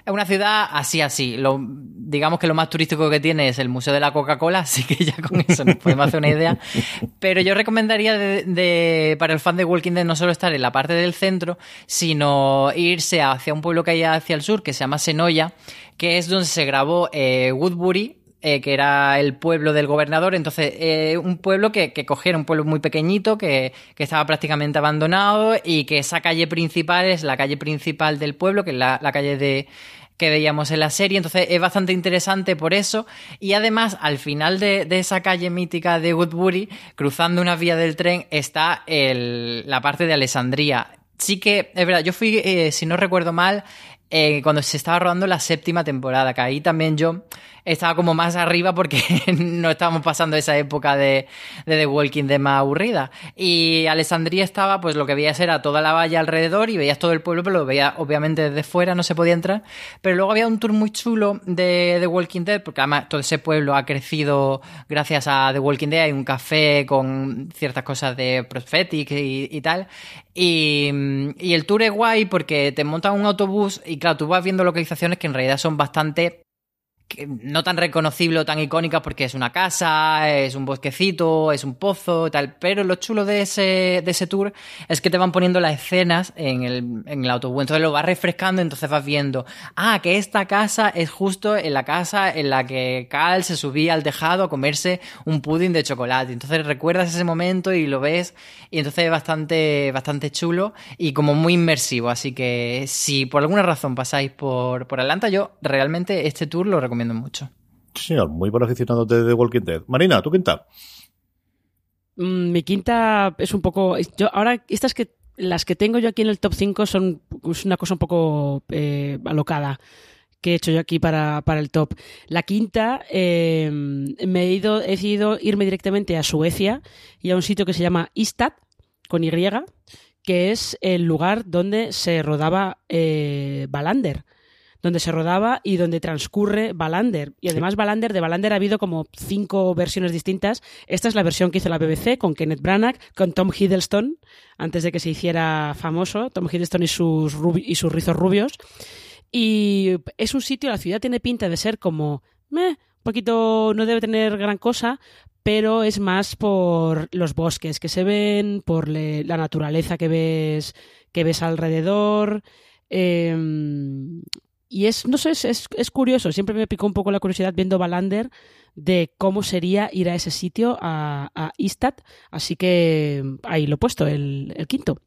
B: es una ciudad así, así. Lo, digamos que lo más turístico que tiene es el Museo de la Coca-Cola, así que ya con eso nos podemos hacer una idea. Pero yo recomendaría de, para el fan de Walking Dead no solo estar en la parte del centro, sino irse hacia un pueblo que hay hacia el sur, que se llama Senoya, que es donde se grabó eh, Woodbury, eh, que era el pueblo del gobernador. Entonces, eh, un pueblo que, que cogieron, un pueblo muy pequeñito, que, estaba prácticamente abandonado y que esa calle principal es la calle principal del pueblo, que es la, calle de, que veíamos en la serie. Entonces es bastante interesante por eso. Y además, al final de, esa calle mítica de Woodbury, cruzando una vía del tren, está la parte de Alessandría. Sí que, es verdad, yo fui, eh, si no recuerdo mal, eh, cuando se estaba rodando la séptima temporada, que ahí también yo estaba como más arriba porque no estábamos pasando esa época de, de The Walking Dead más aburrida. Y Alessandría estaba, pues lo que veías era toda la valla alrededor y veías todo el pueblo, pero lo veías obviamente desde fuera, no se podía entrar. Pero luego había un tour muy chulo de The Walking Dead, porque además todo ese pueblo ha crecido gracias a The Walking Dead. Hay un café con ciertas cosas de Prophetic y, y tal. Y, el tour es guay porque te montan un autobús y claro, tú vas viendo localizaciones que en realidad son bastante no tan reconocible o tan icónica porque es una casa, es un bosquecito, es un pozo, tal. Pero lo chulo de ese, de ese tour es que te van poniendo las escenas en el, en el autobús. Entonces lo vas refrescando, entonces vas viendo, ah, que esta casa es justo en la casa en la que Cal se subía al tejado a comerse un pudding de chocolate. Entonces recuerdas ese momento y lo ves, y entonces es bastante, bastante chulo y como muy inmersivo. Así que si por alguna razón pasáis por, por Atlanta, yo realmente este tour lo recomiendo mucho.
A: señor, muy buen aficionado de The Walking Dead. Marina, ¿tu quinta?
C: Mm, mi quinta es un poco. Yo, ahora, estas que las que tengo yo aquí en el top 5 son una cosa un poco eh, alocada que he hecho yo aquí para, el top. La quinta, eh, me he, ido, he decidido irme directamente a Suecia y a un sitio que se llama Istad, con Y, que es el lugar donde se rodaba eh, Balander donde se rodaba y donde transcurre Balander. Y además Balander, de Balander ha habido como cinco versiones distintas. Esta es la versión que hizo la BBC con Kenneth Branagh, con Tom Hiddleston, antes de que se hiciera famoso, Tom Hiddleston y sus, y sus rizos rubios. Y es un sitio, la ciudad tiene pinta de ser como, meh, un poquito, no debe tener gran cosa, pero es más por los bosques que se ven, por la naturaleza que ves, que ves alrededor. Eh, y es, no sé, es, es, curioso, siempre me picó un poco la curiosidad viendo Balander de cómo sería ir a ese sitio, a, a Istad, así que ahí lo he puesto, el, el quinto.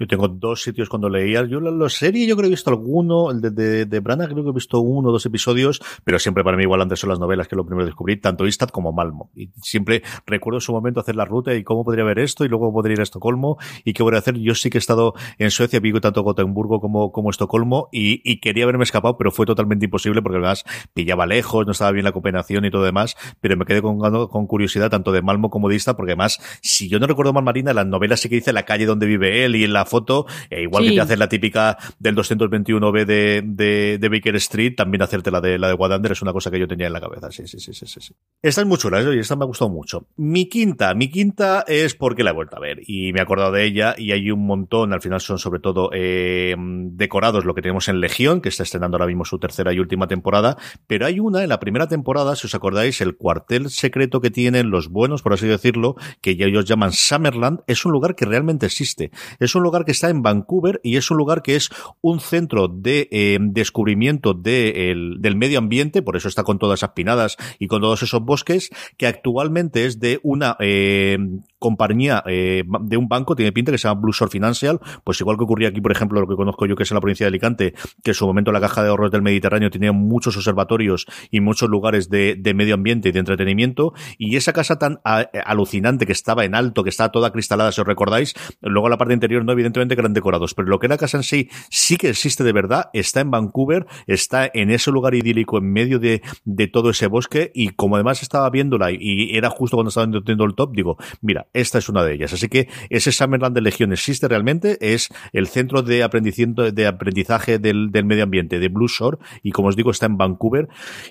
A: Yo tengo dos sitios cuando leía. Yo la, la serie yo creo que he visto alguno, el de, de, de Brana creo que he visto uno o dos episodios, pero siempre para mí igual antes son las novelas que lo primero descubrí, tanto Istad como Malmo. Y siempre recuerdo en su momento hacer la ruta y cómo podría ver esto y luego podría ir a Estocolmo y qué voy a hacer. Yo sí que he estado en Suecia, vivo tanto Gotemburgo como, como Estocolmo y, y quería haberme escapado, pero fue totalmente imposible porque además pillaba lejos, no estaba bien la cooperación y todo demás, pero me quedé con, con curiosidad tanto de Malmo como de Istad porque además, si yo no recuerdo mal Marina, las novelas sí que dice la calle donde vive él y en la foto, e igual sí. que te haces la típica del 221B de, de, de, Baker Street, también hacerte la de la de Wadander es una cosa que yo tenía en la cabeza. Sí, sí, sí, sí, sí. Esta es muy chula, ¿eh? y esta me ha gustado mucho. Mi quinta, mi quinta es porque la he vuelto a ver y me he acordado de ella y hay un montón, al final son sobre todo eh, decorados lo que tenemos en Legión, que está estrenando ahora mismo su tercera y última temporada, pero hay una en la primera temporada, si os acordáis, el cuartel secreto que tienen los buenos, por así decirlo, que ya ellos llaman Summerland, es un lugar que realmente existe. Es un lugar que está en Vancouver y es un lugar que es un centro de eh, descubrimiento de el, del medio ambiente, por eso está con todas esas pinadas y con todos esos bosques, que actualmente es de una eh, compañía eh, de un banco, tiene pinta que se llama Blue Shore Financial, pues igual que ocurría aquí, por ejemplo, lo que conozco yo que es en la provincia de Alicante, que en su momento la caja de ahorros del Mediterráneo tenía muchos observatorios y muchos lugares de, de medio ambiente y de entretenimiento, y esa casa tan a, alucinante que estaba en alto, que estaba toda cristalada, si os recordáis, luego la parte interior no, evidentemente que eran decorados, pero lo que era casa en sí sí que existe de verdad, está en Vancouver, está en ese lugar idílico en medio de, de todo ese bosque, y como además estaba viéndola y era justo cuando estaba entendiendo el top, digo, mira, esta es una de ellas. Así que ese Summerland de Legión existe realmente, es el centro de aprendizaje, de aprendizaje del, medio ambiente de Blue Shore y como os digo está en Vancouver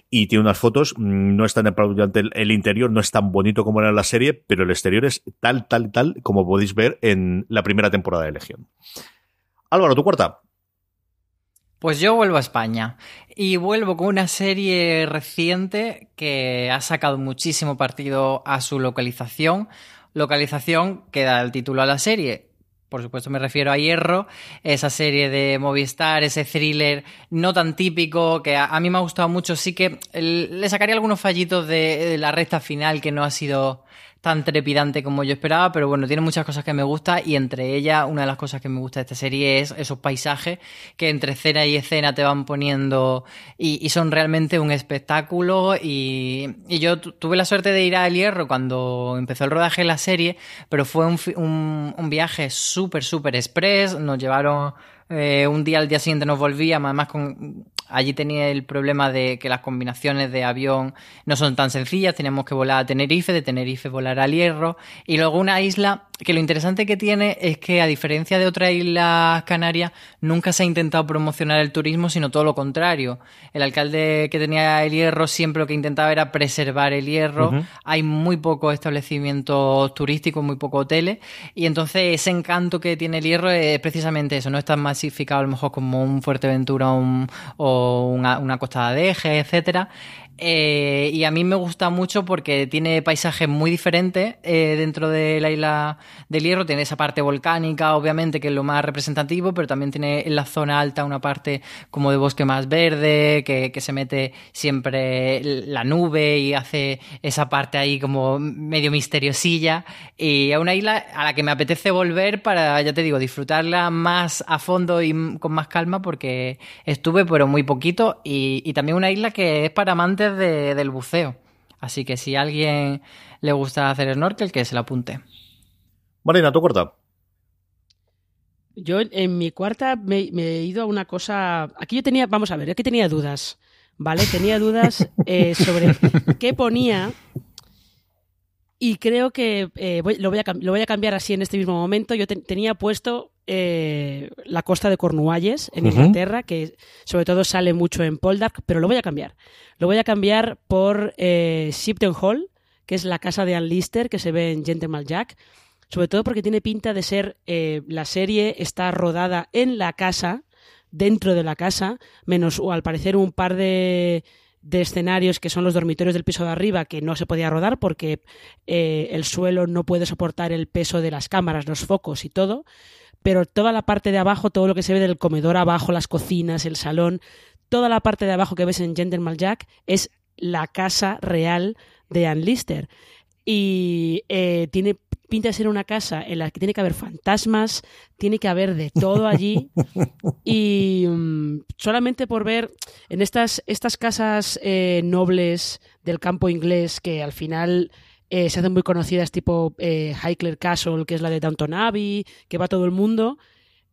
A: y tiene unas fotos, no está en el, el interior no es tan bonito como era la serie, pero el exterior es tal, tal, tal como podéis ver en la primera temporada de Legión. Álvaro, tu cuarta.
B: Pues yo vuelvo a España y vuelvo con una serie reciente que ha sacado muchísimo partido a su localización, localización que da el título a la serie. Por supuesto me refiero a Hierro, esa serie de Movistar, ese thriller no tan típico que a, mí me ha gustado mucho. Sí que el, le sacaría algunos fallitos de, la recta final que no ha sido tan trepidante como yo esperaba, pero bueno, tiene muchas cosas que me gusta y entre ellas una de las cosas que me gusta de esta serie es esos paisajes que entre escena y escena te van poniendo y, son realmente un espectáculo y, y, yo tuve la suerte de ir a El Hierro cuando empezó el rodaje de la serie, pero fue un, un, un viaje súper, súper express, nos llevaron eh, un día al día siguiente nos volvíamos, además con, allí tenía el problema de que las combinaciones de avión no son tan sencillas, teníamos que volar a Tenerife, de Tenerife volar al Hierro, y luego una isla que lo interesante que tiene es que a diferencia de otras islas canarias, nunca se ha intentado promocionar el turismo, sino todo lo contrario. El alcalde que tenía el Hierro siempre lo que intentaba era preservar el Hierro, uh -huh. hay muy pocos establecimientos turísticos, muy pocos hoteles, y entonces ese encanto que tiene el Hierro es precisamente eso, no es tan masificado a lo mejor como un Fuerteventura un, o una, una Costa de Eje, etcétera. Eh, y a mí me gusta mucho porque tiene paisajes muy diferentes eh, dentro de la isla del Hierro. Tiene esa parte volcánica, obviamente, que es lo más representativo, pero también tiene en la zona alta una parte como de bosque más verde, que, que se mete siempre la nube y hace esa parte ahí como medio misteriosilla. Y es una isla a la que me apetece volver para, ya te digo, disfrutarla más a fondo y con más calma porque estuve, pero muy poquito. Y, y también una isla que es para amantes de, del buceo. Así que si a alguien le gusta hacer snorkel, que se la apunte.
A: Marina, tu cuarta.
C: Yo en mi cuarta me, me, he ido a una cosa. Aquí yo tenía, vamos a ver, aquí tenía dudas, ¿vale? Tenía dudas eh, sobre qué ponía. Y creo que eh, voy, lo, voy a, lo, voy a, cambiar así en este mismo momento. Yo te, tenía puesto eh, la costa de Cornualles, en uh -huh. Inglaterra, que sobre todo sale mucho en Poldark, pero lo voy a cambiar. Lo voy a cambiar por eh, Shipton Hall, que es la casa de Ann Lister, que se ve en Gentleman Jack. Sobre todo porque tiene pinta de ser eh, la serie está rodada en la casa, dentro de la casa, menos o al parecer un par de de escenarios que son los dormitorios del piso de arriba que no se podía rodar porque eh, el suelo no puede soportar el peso de las cámaras, los focos y todo, pero toda la parte de abajo, todo lo que se ve del comedor abajo, las cocinas, el salón, toda la parte de abajo que ves en Gentleman Jack es la casa real de Ann Lister y eh, tiene pinta de ser una casa en la que tiene que haber fantasmas, tiene que haber de todo allí. y mm, solamente por ver en estas, estas casas eh, nobles del campo inglés que al final eh, se hacen muy conocidas, tipo eh, Castle, que es la de Downton Abbey, que va todo el mundo.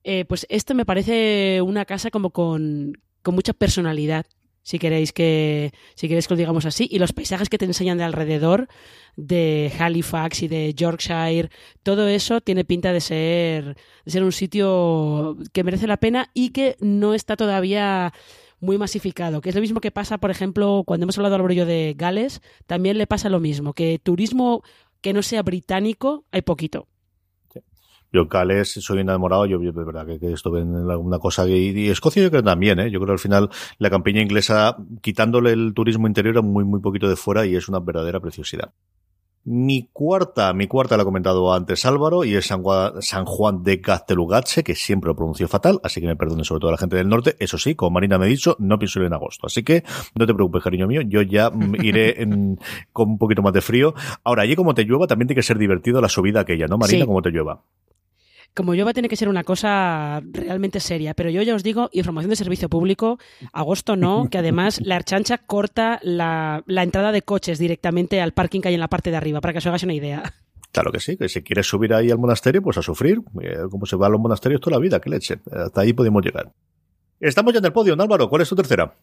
C: Eh, pues esto me parece una casa como con, con mucha personalidad si queréis que si queréis que lo digamos así y los paisajes que te enseñan de alrededor de Halifax y de Yorkshire todo eso tiene pinta de ser de ser un sitio que merece la pena y que no está todavía muy masificado, que es lo mismo que pasa, por ejemplo, cuando hemos hablado al brillo de Gales, también le pasa lo mismo, que turismo que no sea británico hay poquito.
A: Yo Gales soy enamorado, yo de verdad que, que estuve en alguna cosa y, y, Escocia yo creo también, ¿eh? yo creo que al final la campiña inglesa quitándole el turismo interior muy muy poquito de fuera y es una verdadera preciosidad. Mi cuarta, mi cuarta la ha comentado antes Álvaro y es San Juan, San Juan de Gaztelugatxe, que siempre lo pronunció fatal, así que me perdone sobre todo la gente del norte. Eso sí, como Marina me ha dicho, no pienso ir en agosto. Así que no te preocupes, cariño mío, yo ya iré en, con un poquito más de frío. Ahora, allí como te llueva, también tiene que ser divertido la subida aquella, ¿no, Marina?
C: Sí.
A: Como te llueva.
C: Como yo va a tener que ser una cosa realmente seria, pero yo ya os digo, información de servicio público, agosto no, que además la Archancha corta la, la entrada de coches directamente al parking que hay en la parte de arriba, para que os hagáis una idea.
A: Claro que sí, que si quieres subir ahí al monasterio, pues a sufrir. Eh, como se va a los monasterios toda la vida, qué leche. Hasta ahí podemos llegar. Estamos ya en el podio, ¿no, Álvaro? ¿Cuál es tu tercera?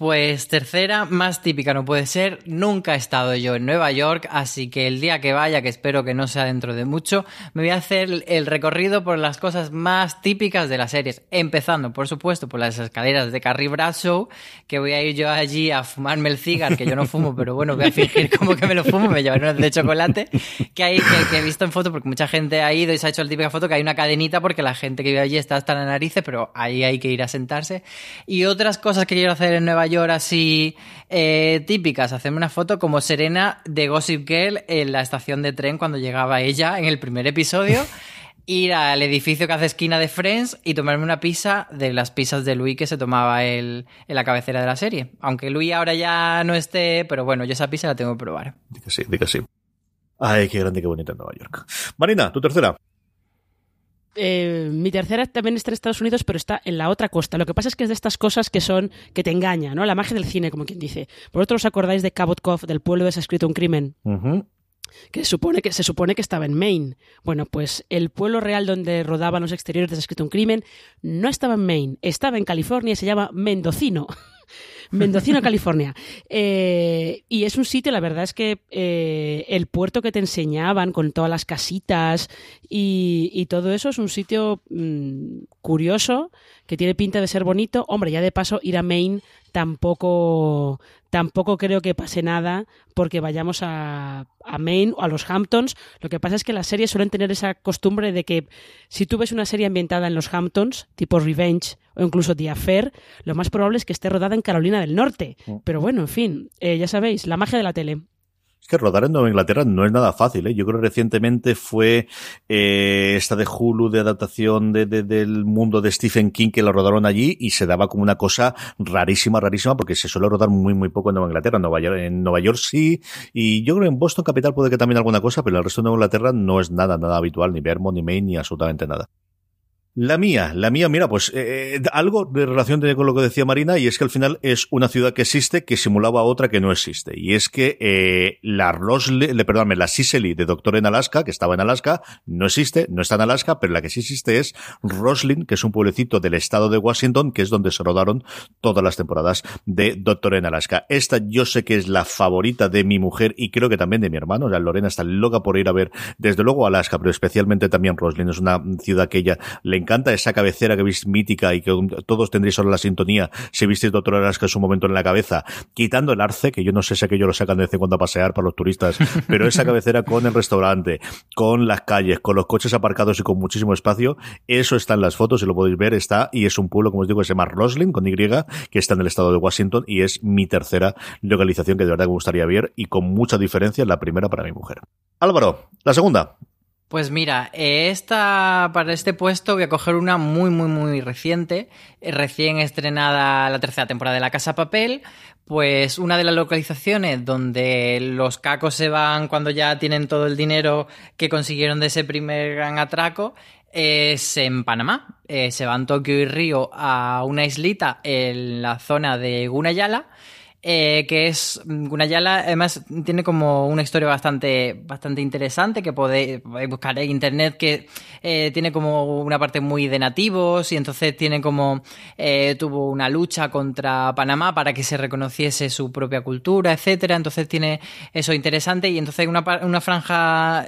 B: Pues tercera, más típica no puede ser. Nunca he estado yo en Nueva York, así que el día que vaya, que espero que no sea dentro de mucho, me voy a hacer el recorrido por las cosas más típicas de las series. Empezando, por supuesto, por las escaleras de Carrie Bradshaw, que voy a ir yo allí a fumarme el cigar, que yo no fumo, pero bueno, voy a fingir como que me lo fumo, me llevaré unos de chocolate, que, hay, que, que, he visto en foto, porque mucha gente ha ido y se ha hecho la típica foto, que hay una cadenita porque la gente que vive allí está hasta la narices, pero ahí hay que ir a sentarse. Y otras cosas que quiero hacer en Nueva York York así eh, típicas, hacerme una foto como Serena de Gossip Girl en la estación de tren cuando llegaba ella en el primer episodio. ir al edificio que hace esquina de Friends y tomarme una pizza de las pizzas de Louis que se tomaba el, en la cabecera de la serie. Aunque Louis ahora ya no esté, pero bueno, yo esa pizza la tengo que probar.
A: Di que sí, di que sí. Ay, qué grande, qué bonita Nueva York. Marina, tu tercera.
C: Eh, mi tercera también está en Estados Unidos, pero está en la otra costa. Lo que pasa es que es de estas cosas que son que te engañan, ¿no? La magia del cine, como quien dice. ¿Vosotros os acordáis de Cabot Cove, del pueblo de Se ha escrito un crimen?
A: Uh -huh.
C: Que, se supone que se supone que estaba en Maine. Bueno, pues el pueblo real donde rodaban los exteriores de Se ha escrito un crimen no estaba en Maine, estaba en California y se llama Mendocino. Mendocino, California. Eh, y es un sitio, la verdad es que eh, el puerto que te enseñaban con todas las casitas y, y todo eso es un sitio mmm, curioso que tiene pinta de ser bonito. Hombre, ya de paso ir a Maine tampoco tampoco creo que pase nada porque vayamos a, a Maine o a los Hamptons. Lo que pasa es que las series suelen tener esa costumbre de que si tú ves una serie ambientada en los Hamptons, tipo Revenge o incluso Affair, lo más probable es que esté rodada en Carolina del Norte. Pero bueno, en fin, eh, ya sabéis, la magia de la tele.
A: Es que rodar en Nueva Inglaterra no es nada fácil, ¿eh? Yo creo que recientemente fue eh, esta de Hulu de adaptación de, de, del mundo de Stephen King que la rodaron allí y se daba como una cosa rarísima, rarísima, porque se suele rodar muy, muy poco en Nueva Inglaterra. En Nueva York, en Nueva York sí, y yo creo que en Boston Capital puede que también alguna cosa, pero en el resto de Nueva Inglaterra no es nada, nada habitual, ni Vermont, ni Maine, ni absolutamente nada. La mía, la mía, mira, pues eh, algo de relación con lo que decía Marina, y es que al final es una ciudad que existe que simulaba otra que no existe. Y es que eh, la Rosley, le, perdóname, la Cicely de Doctor en Alaska, que estaba en Alaska, no existe, no está en Alaska, pero la que sí existe es Roslyn, que es un pueblecito del estado de Washington, que es donde se rodaron todas las temporadas de Doctor en Alaska. Esta yo sé que es la favorita de mi mujer y creo que también de mi hermano. O sea, Lorena está loca por ir a ver, desde luego Alaska, pero especialmente también Roslyn. Es una ciudad que ella le encanta esa cabecera que veis mítica y que todos tendréis ahora la sintonía si visteis Doctor Alaska en su momento en la cabeza, quitando el arce, que yo no sé si aquello lo sacan de vez en cuando a pasear para los turistas, pero esa cabecera con el restaurante, con las calles, con los coches aparcados y con muchísimo espacio, eso está en las fotos y lo podéis ver, está, y es un pueblo, como os digo, que se llama Roslyn, con Y, que está en el estado de Washington y es mi tercera localización que de verdad me gustaría ver y con mucha diferencia la primera para mi mujer. Álvaro, la segunda.
B: Pues mira, esta, para este puesto voy a coger una muy, muy, muy reciente, eh, recién estrenada la tercera temporada de La Casa Papel, pues una de las localizaciones donde los cacos se van cuando ya tienen todo el dinero que consiguieron de ese primer gran atraco es en Panamá. Eh, se van Tokio y Río a una islita en la zona de Gunayala eh, que es Gunayala, además tiene como una historia bastante, bastante interesante que podéis, buscar en internet, que eh, tiene como una parte muy de nativos y entonces tiene como, eh, tuvo una lucha contra Panamá para que se reconociese su propia cultura, etcétera, entonces tiene eso interesante y entonces una, una franja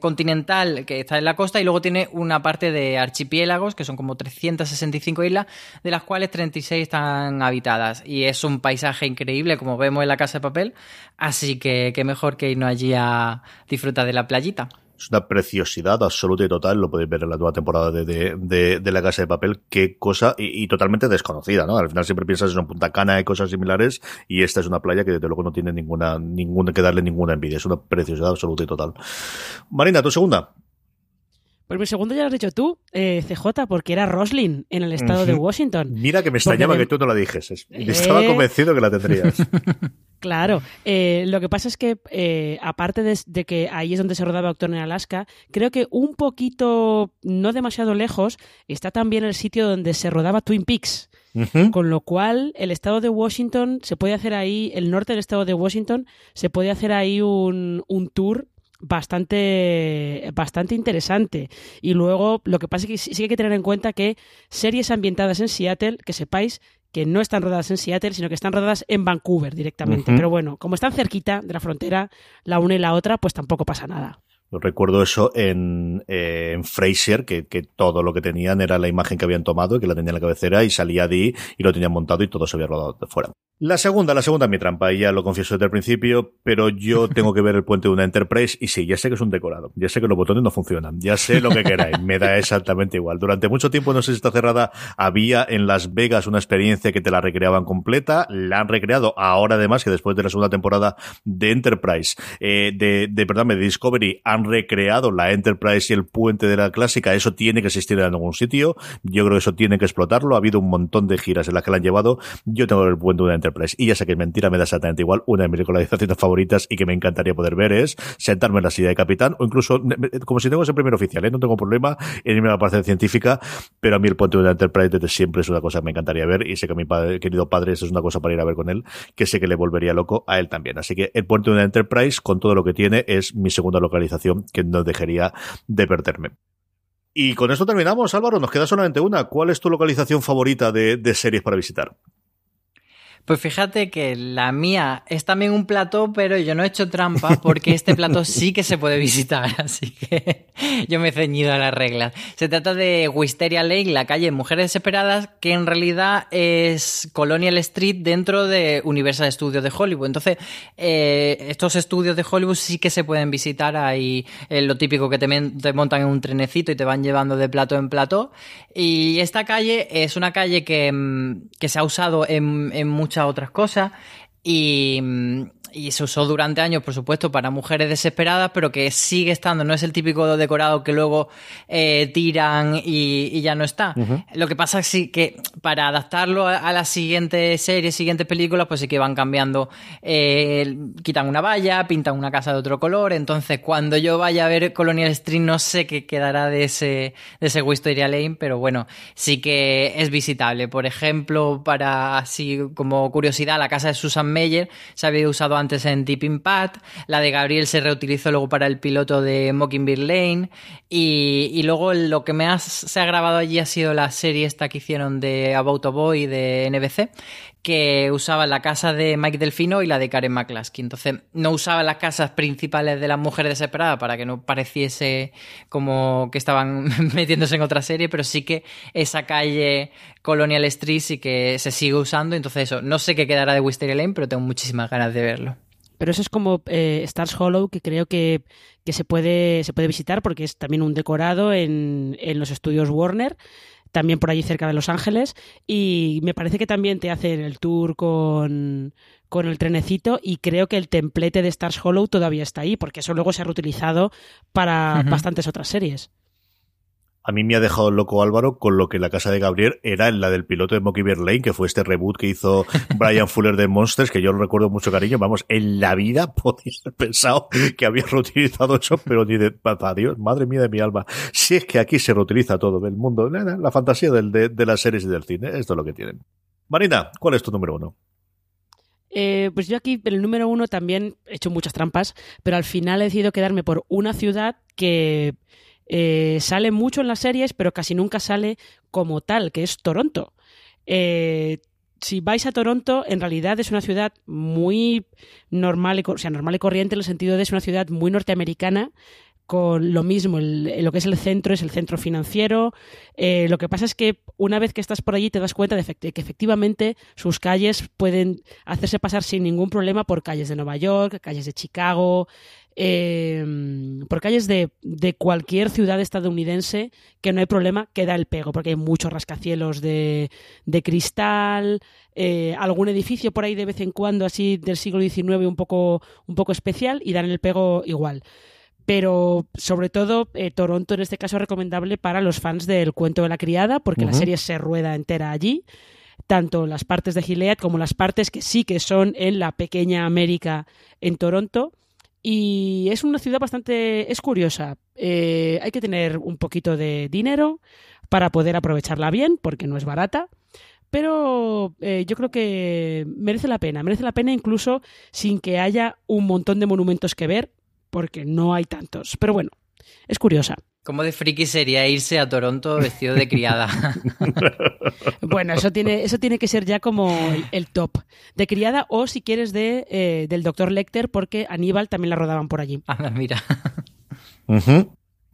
B: continental que está en la costa y luego tiene una parte de archipiélagos que son como 365 islas, de las cuales 36 están habitadas. Y es un paisaje increíble increíble, como vemos en la casa de papel. Así que qué mejor que irnos allí a disfrutar de la playita.
A: Es una preciosidad absoluta y total, lo podéis ver en la nueva temporada de, La Casa de Papel, qué cosa, y, totalmente desconocida, ¿no? Al final siempre piensas en Punta Cana y cosas similares, y esta es una playa que desde luego no tiene ninguna, ninguna que darle ninguna envidia, es una preciosidad absoluta y total. Marina, tu segunda.
C: Pues mi segundo ya lo has dicho tú, eh, CJ, porque era Roslin en el estado de Washington.
A: Mira que me extrañaba que tú no la dijeses. Estaba eh. convencido que la tendrías.
C: Claro, eh, lo que pasa es que aparte de, que ahí es donde se rodaba Doctor en Alaska, creo que un poquito, no demasiado lejos, está también el sitio donde se rodaba Twin Peaks. Con lo cual, el estado de Washington, se puede hacer ahí, el norte del estado de Washington, se puede hacer ahí un, un tour bastante, bastante interesante. Y luego, lo que pasa es que sí, hay que tener en cuenta que series ambientadas en Seattle, que sepáis que no están rodadas en Seattle, sino que están rodadas en Vancouver directamente. Pero bueno, como están cerquita de la frontera, la una y la otra, pues tampoco pasa nada.
A: Recuerdo eso en, eh, en Fraser, que, todo lo que tenían era la imagen que habían tomado, que la tenían en la cabecera y salía de ahí y lo tenían montado y todo se había rodado de fuera. La segunda, la segunda es mi trampa, y ya lo confieso desde el principio, pero yo tengo que ver el puente de una Enterprise y sí, ya sé que es un decorado, ya sé que los botones no funcionan, ya sé lo que queráis, me da exactamente igual. Durante mucho tiempo, no sé si está cerrada, había en Las Vegas una experiencia que te la recreaban completa, la han recreado ahora además que después de la segunda temporada de Enterprise, eh, de, de, perdón, de Discovery, han recreado la Enterprise y el puente de la clásica, eso tiene que existir en algún sitio, yo creo que eso tiene que explotarlo, ha habido un montón de giras en las que la han llevado, yo tengo el puente de una y ya sé que es mentira, me da exactamente igual. Una de mis localizaciones favoritas y que me encantaría poder ver es sentarme en la silla de capitán o incluso como si tengo ese primer oficial, ¿eh? no tengo problema en irme a la parte científica, pero a mí el puente de una Enterprise desde siempre es una cosa que me encantaría ver y sé que a mi padre, querido padre eso es una cosa para ir a ver con él, que sé que le volvería loco a él también. Así que el puente de una Enterprise con todo lo que tiene es mi segunda localización que no dejaría de perderme. Y con esto terminamos, Álvaro. Nos queda solamente una. ¿Cuál es tu localización favorita de series para visitar?
B: Pues fíjate que la mía es también un plató, pero yo no he hecho trampa porque este plató sí que se puede visitar, así que yo me he ceñido a las reglas. Se trata de Wisteria Lake, la calle Mujeres Desesperadas, que en realidad es Colonial Street dentro de Universal Studios de Hollywood. Entonces, eh, estos estudios de Hollywood sí que se pueden visitar. Ahí eh, lo típico que te, te montan en un trenecito y te van llevando de plato en plato. Y esta calle es una calle que, mm, que se ha usado en, en muchos otras cosas y, y se usó durante años, por supuesto, para mujeres desesperadas, pero que sigue estando, no es el típico decorado que luego eh, tiran y, ya no está. Lo que pasa es que para adaptarlo a, las siguientes series, siguientes películas, pues sí que van cambiando, eh, quitan una valla, pintan una casa de otro color, entonces cuando yo vaya a ver Colonial Street no sé qué quedará de ese, de ese Wisteria Lane, pero bueno, sí que es visitable. Por ejemplo, para así como curiosidad, la casa de Susan Meyer se había usado antes en Deep Impact, la de Gabriel se reutilizó luego para el piloto de Mockingbird Lane y, luego lo que me se ha grabado allí ha sido la serie esta que hicieron de About a Boy de NBC, que usaba la casa de Mike Delfino y la de Karen McCluskey. Entonces, no usaba las casas principales de las mujeres desesperadas para que no pareciese como que estaban metiéndose en otra serie, pero sí que esa calle Colonial Street sí que se sigue usando. Entonces, eso, no sé qué quedará de Wisteria Lane, pero tengo muchísimas ganas de verlo.
C: Pero eso es como eh, Stars Hollow, que creo que, se, puede, se puede visitar porque es también un decorado en, en los estudios Warner también por allí cerca de Los Ángeles y me parece que también te hacen el tour con, con el trenecito y creo que el templete de Stars Hollow todavía está ahí, porque eso luego se ha reutilizado para bastantes otras series.
A: A mí me ha dejado loco Álvaro con lo que la casa de Gabriel era la del piloto de Monkey Bear Lane, que fue este reboot que hizo Brian Fuller de Monsters, que yo lo recuerdo mucho cariño. Vamos, en la vida podía haber pensado que había reutilizado eso, pero ni de para Dios, madre mía de mi alma. Si es que aquí se reutiliza todo del mundo, la, fantasía del, de, las series y del cine, esto es lo que tienen. Marina, ¿cuál es tu número uno?
C: Eh, pues yo aquí, en el número uno, también he hecho muchas trampas, pero al final he decidido quedarme por una ciudad que eh, sale mucho en las series, pero casi nunca sale como tal, que es Toronto. Eh, si vais a Toronto, en realidad es una ciudad muy normal, sea, normal y corriente en el sentido de es una ciudad muy norteamericana, con lo mismo, lo que es el centro es el centro financiero. Eh, lo que pasa es que una vez que estás por allí te das cuenta de, que efectivamente sus calles pueden hacerse pasar sin ningún problema por calles de Nueva York, calles de Chicago, eh, por calles de, de, cualquier ciudad estadounidense que no hay problema que da el pego, porque hay muchos rascacielos de, de cristal, eh, algún edificio por ahí de vez en cuando así del siglo XIX un poco, un poco especial y dan el pego igual. Pero sobre todo eh, Toronto en este caso es recomendable para los fans del cuento de la criada, porque la serie se rueda entera allí tanto las partes de Gilead como las partes que sí que son en la pequeña América en Toronto. Y es una ciudad bastante... es curiosa. Eh, hay que tener un poquito de dinero para poder aprovecharla bien, porque no es barata. Pero eh, yo creo que merece la pena, merece la pena incluso sin que haya un montón de monumentos que ver, porque no hay tantos. Pero bueno, es curiosa.
B: ¿Cómo de friki sería irse a Toronto vestido de criada?
C: bueno, eso tiene, eso tiene que ser ya como el, top. De criada o si quieres de, eh, del doctor Lecter, porque Aníbal también la rodaban por allí.
B: Ah, mira.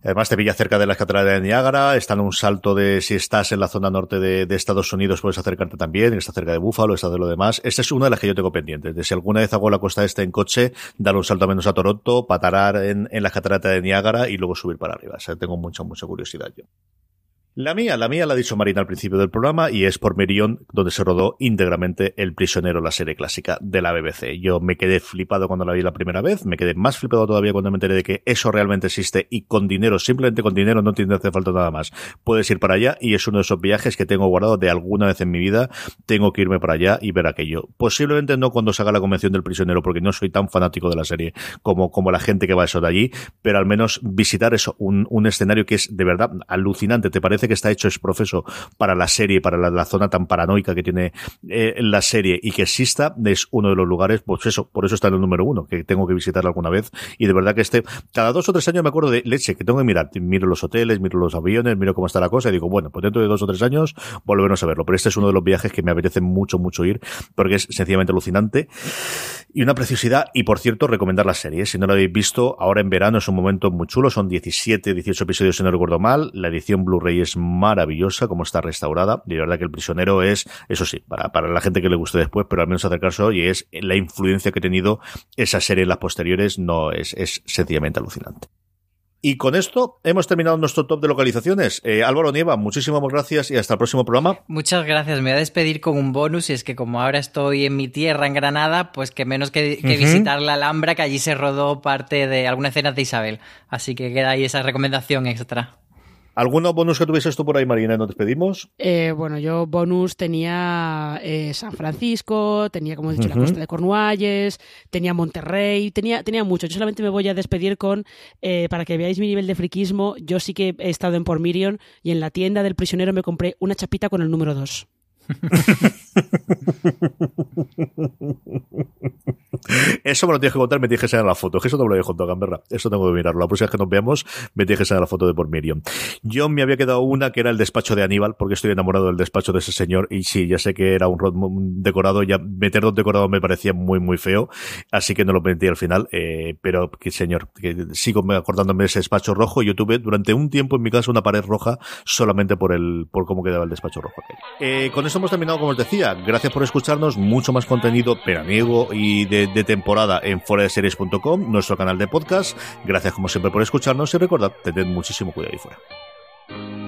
A: Además te pilla cerca de las cataratas de Niágara, está en un salto de si estás en la zona norte de, Estados Unidos puedes acercarte también, está cerca de Búfalo, está de lo demás. Esta es una de las que yo tengo pendientes, de si alguna vez hago la costa este en coche, dar un salto menos a Toronto, patarar en, en las cataratas de Niágara y luego subir para arriba. O sea, tengo mucha, mucha curiosidad yo. La mía, la mía la ha dicho Marina al principio del programa y es por Merion, donde se rodó íntegramente El prisionero, la serie clásica de la BBC. Yo me quedé flipado cuando la vi la primera vez, me quedé más flipado todavía cuando me enteré de que eso realmente existe y con dinero, simplemente con dinero no tiene hace falta nada más. Puedes ir para allá y es uno de esos viajes que tengo guardado de alguna vez en mi vida. Tengo que irme para allá y ver aquello. Posiblemente no cuando se haga la convención del prisionero porque no soy tan fanático de la serie como, como la gente que va a eso de allí, pero al menos visitar eso, un, un escenario que es de verdad alucinante. ¿Te parece que está hecho es profeso para la serie, para la, zona tan paranoica que tiene eh, la serie y que exista, es uno de los lugares, pues eso, por eso está en el número uno, que tengo que visitarlo alguna vez. Y de verdad que este, cada dos o tres años me acuerdo de leche, que tengo que mirar, miro los hoteles, miro los aviones, miro cómo está la cosa y digo, bueno, pues dentro de dos o tres años volveremos a verlo. Pero este es uno de los viajes que me apetece mucho, mucho ir, porque es sencillamente alucinante y una preciosidad. Y por cierto, recomendar la serie. Si no la habéis visto, ahora en verano es un momento muy chulo. Son 17, 18 episodios, si no recuerdo mal. La edición Blu-ray es maravillosa, como está restaurada. Y de verdad que el prisionero es, eso sí, para, para la gente que le guste después, pero al menos acercarse hoy, es la influencia que ha tenido esa serie en las posteriores, no es, es sencillamente alucinante. Y con esto hemos terminado nuestro top de localizaciones. Eh, Álvaro Nieva, muchísimas gracias y hasta el próximo programa.
B: Muchas gracias. Me voy a despedir con un bonus y es que como ahora estoy en mi tierra, en Granada, pues que menos que, visitar la Alhambra, que allí se rodó parte de alguna escena de Isabel. Así que queda ahí esa recomendación extra.
A: ¿Algunos bonus que tuvieses tú por ahí, Marina? ¿Nos despedimos?
C: Eh, bueno, yo bonus tenía eh, San Francisco, tenía, como he dicho, la costa de Cornualles, tenía Monterrey, tenía, tenía mucho. Yo solamente me voy a despedir con, eh, para que veáis mi nivel de friquismo, yo sí que he estado en Pormirion y en la tienda del prisionero me compré una chapita con el número 2.
A: Eso me lo tienes que contar, me tienes que enseñar la foto. Eso no me lo he contado, Gamberra. Eso tengo que mirarlo. La próxima vez que nos veamos, me tienes que enseñar la foto de por Miriam. Yo me había quedado una que era el despacho de Aníbal, porque estoy enamorado del despacho de ese señor. Y sí, ya sé que era un, decorado, ya meterlo un decorado me parecía muy, muy feo. Así que no lo metí al final. Eh, pero, que señor, que sigo acordándome de ese despacho rojo. Yo tuve durante un tiempo en mi casa una pared roja solamente por el, por cómo quedaba el despacho rojo. Eh, con eso hemos terminado, como os decía. Gracias por escucharnos. Mucho más contenido peraniego y de de en foradeseries.com, nuestro canal de podcast. Gracias como siempre por escucharnos y recordad, tened muchísimo cuidado ahí fuera.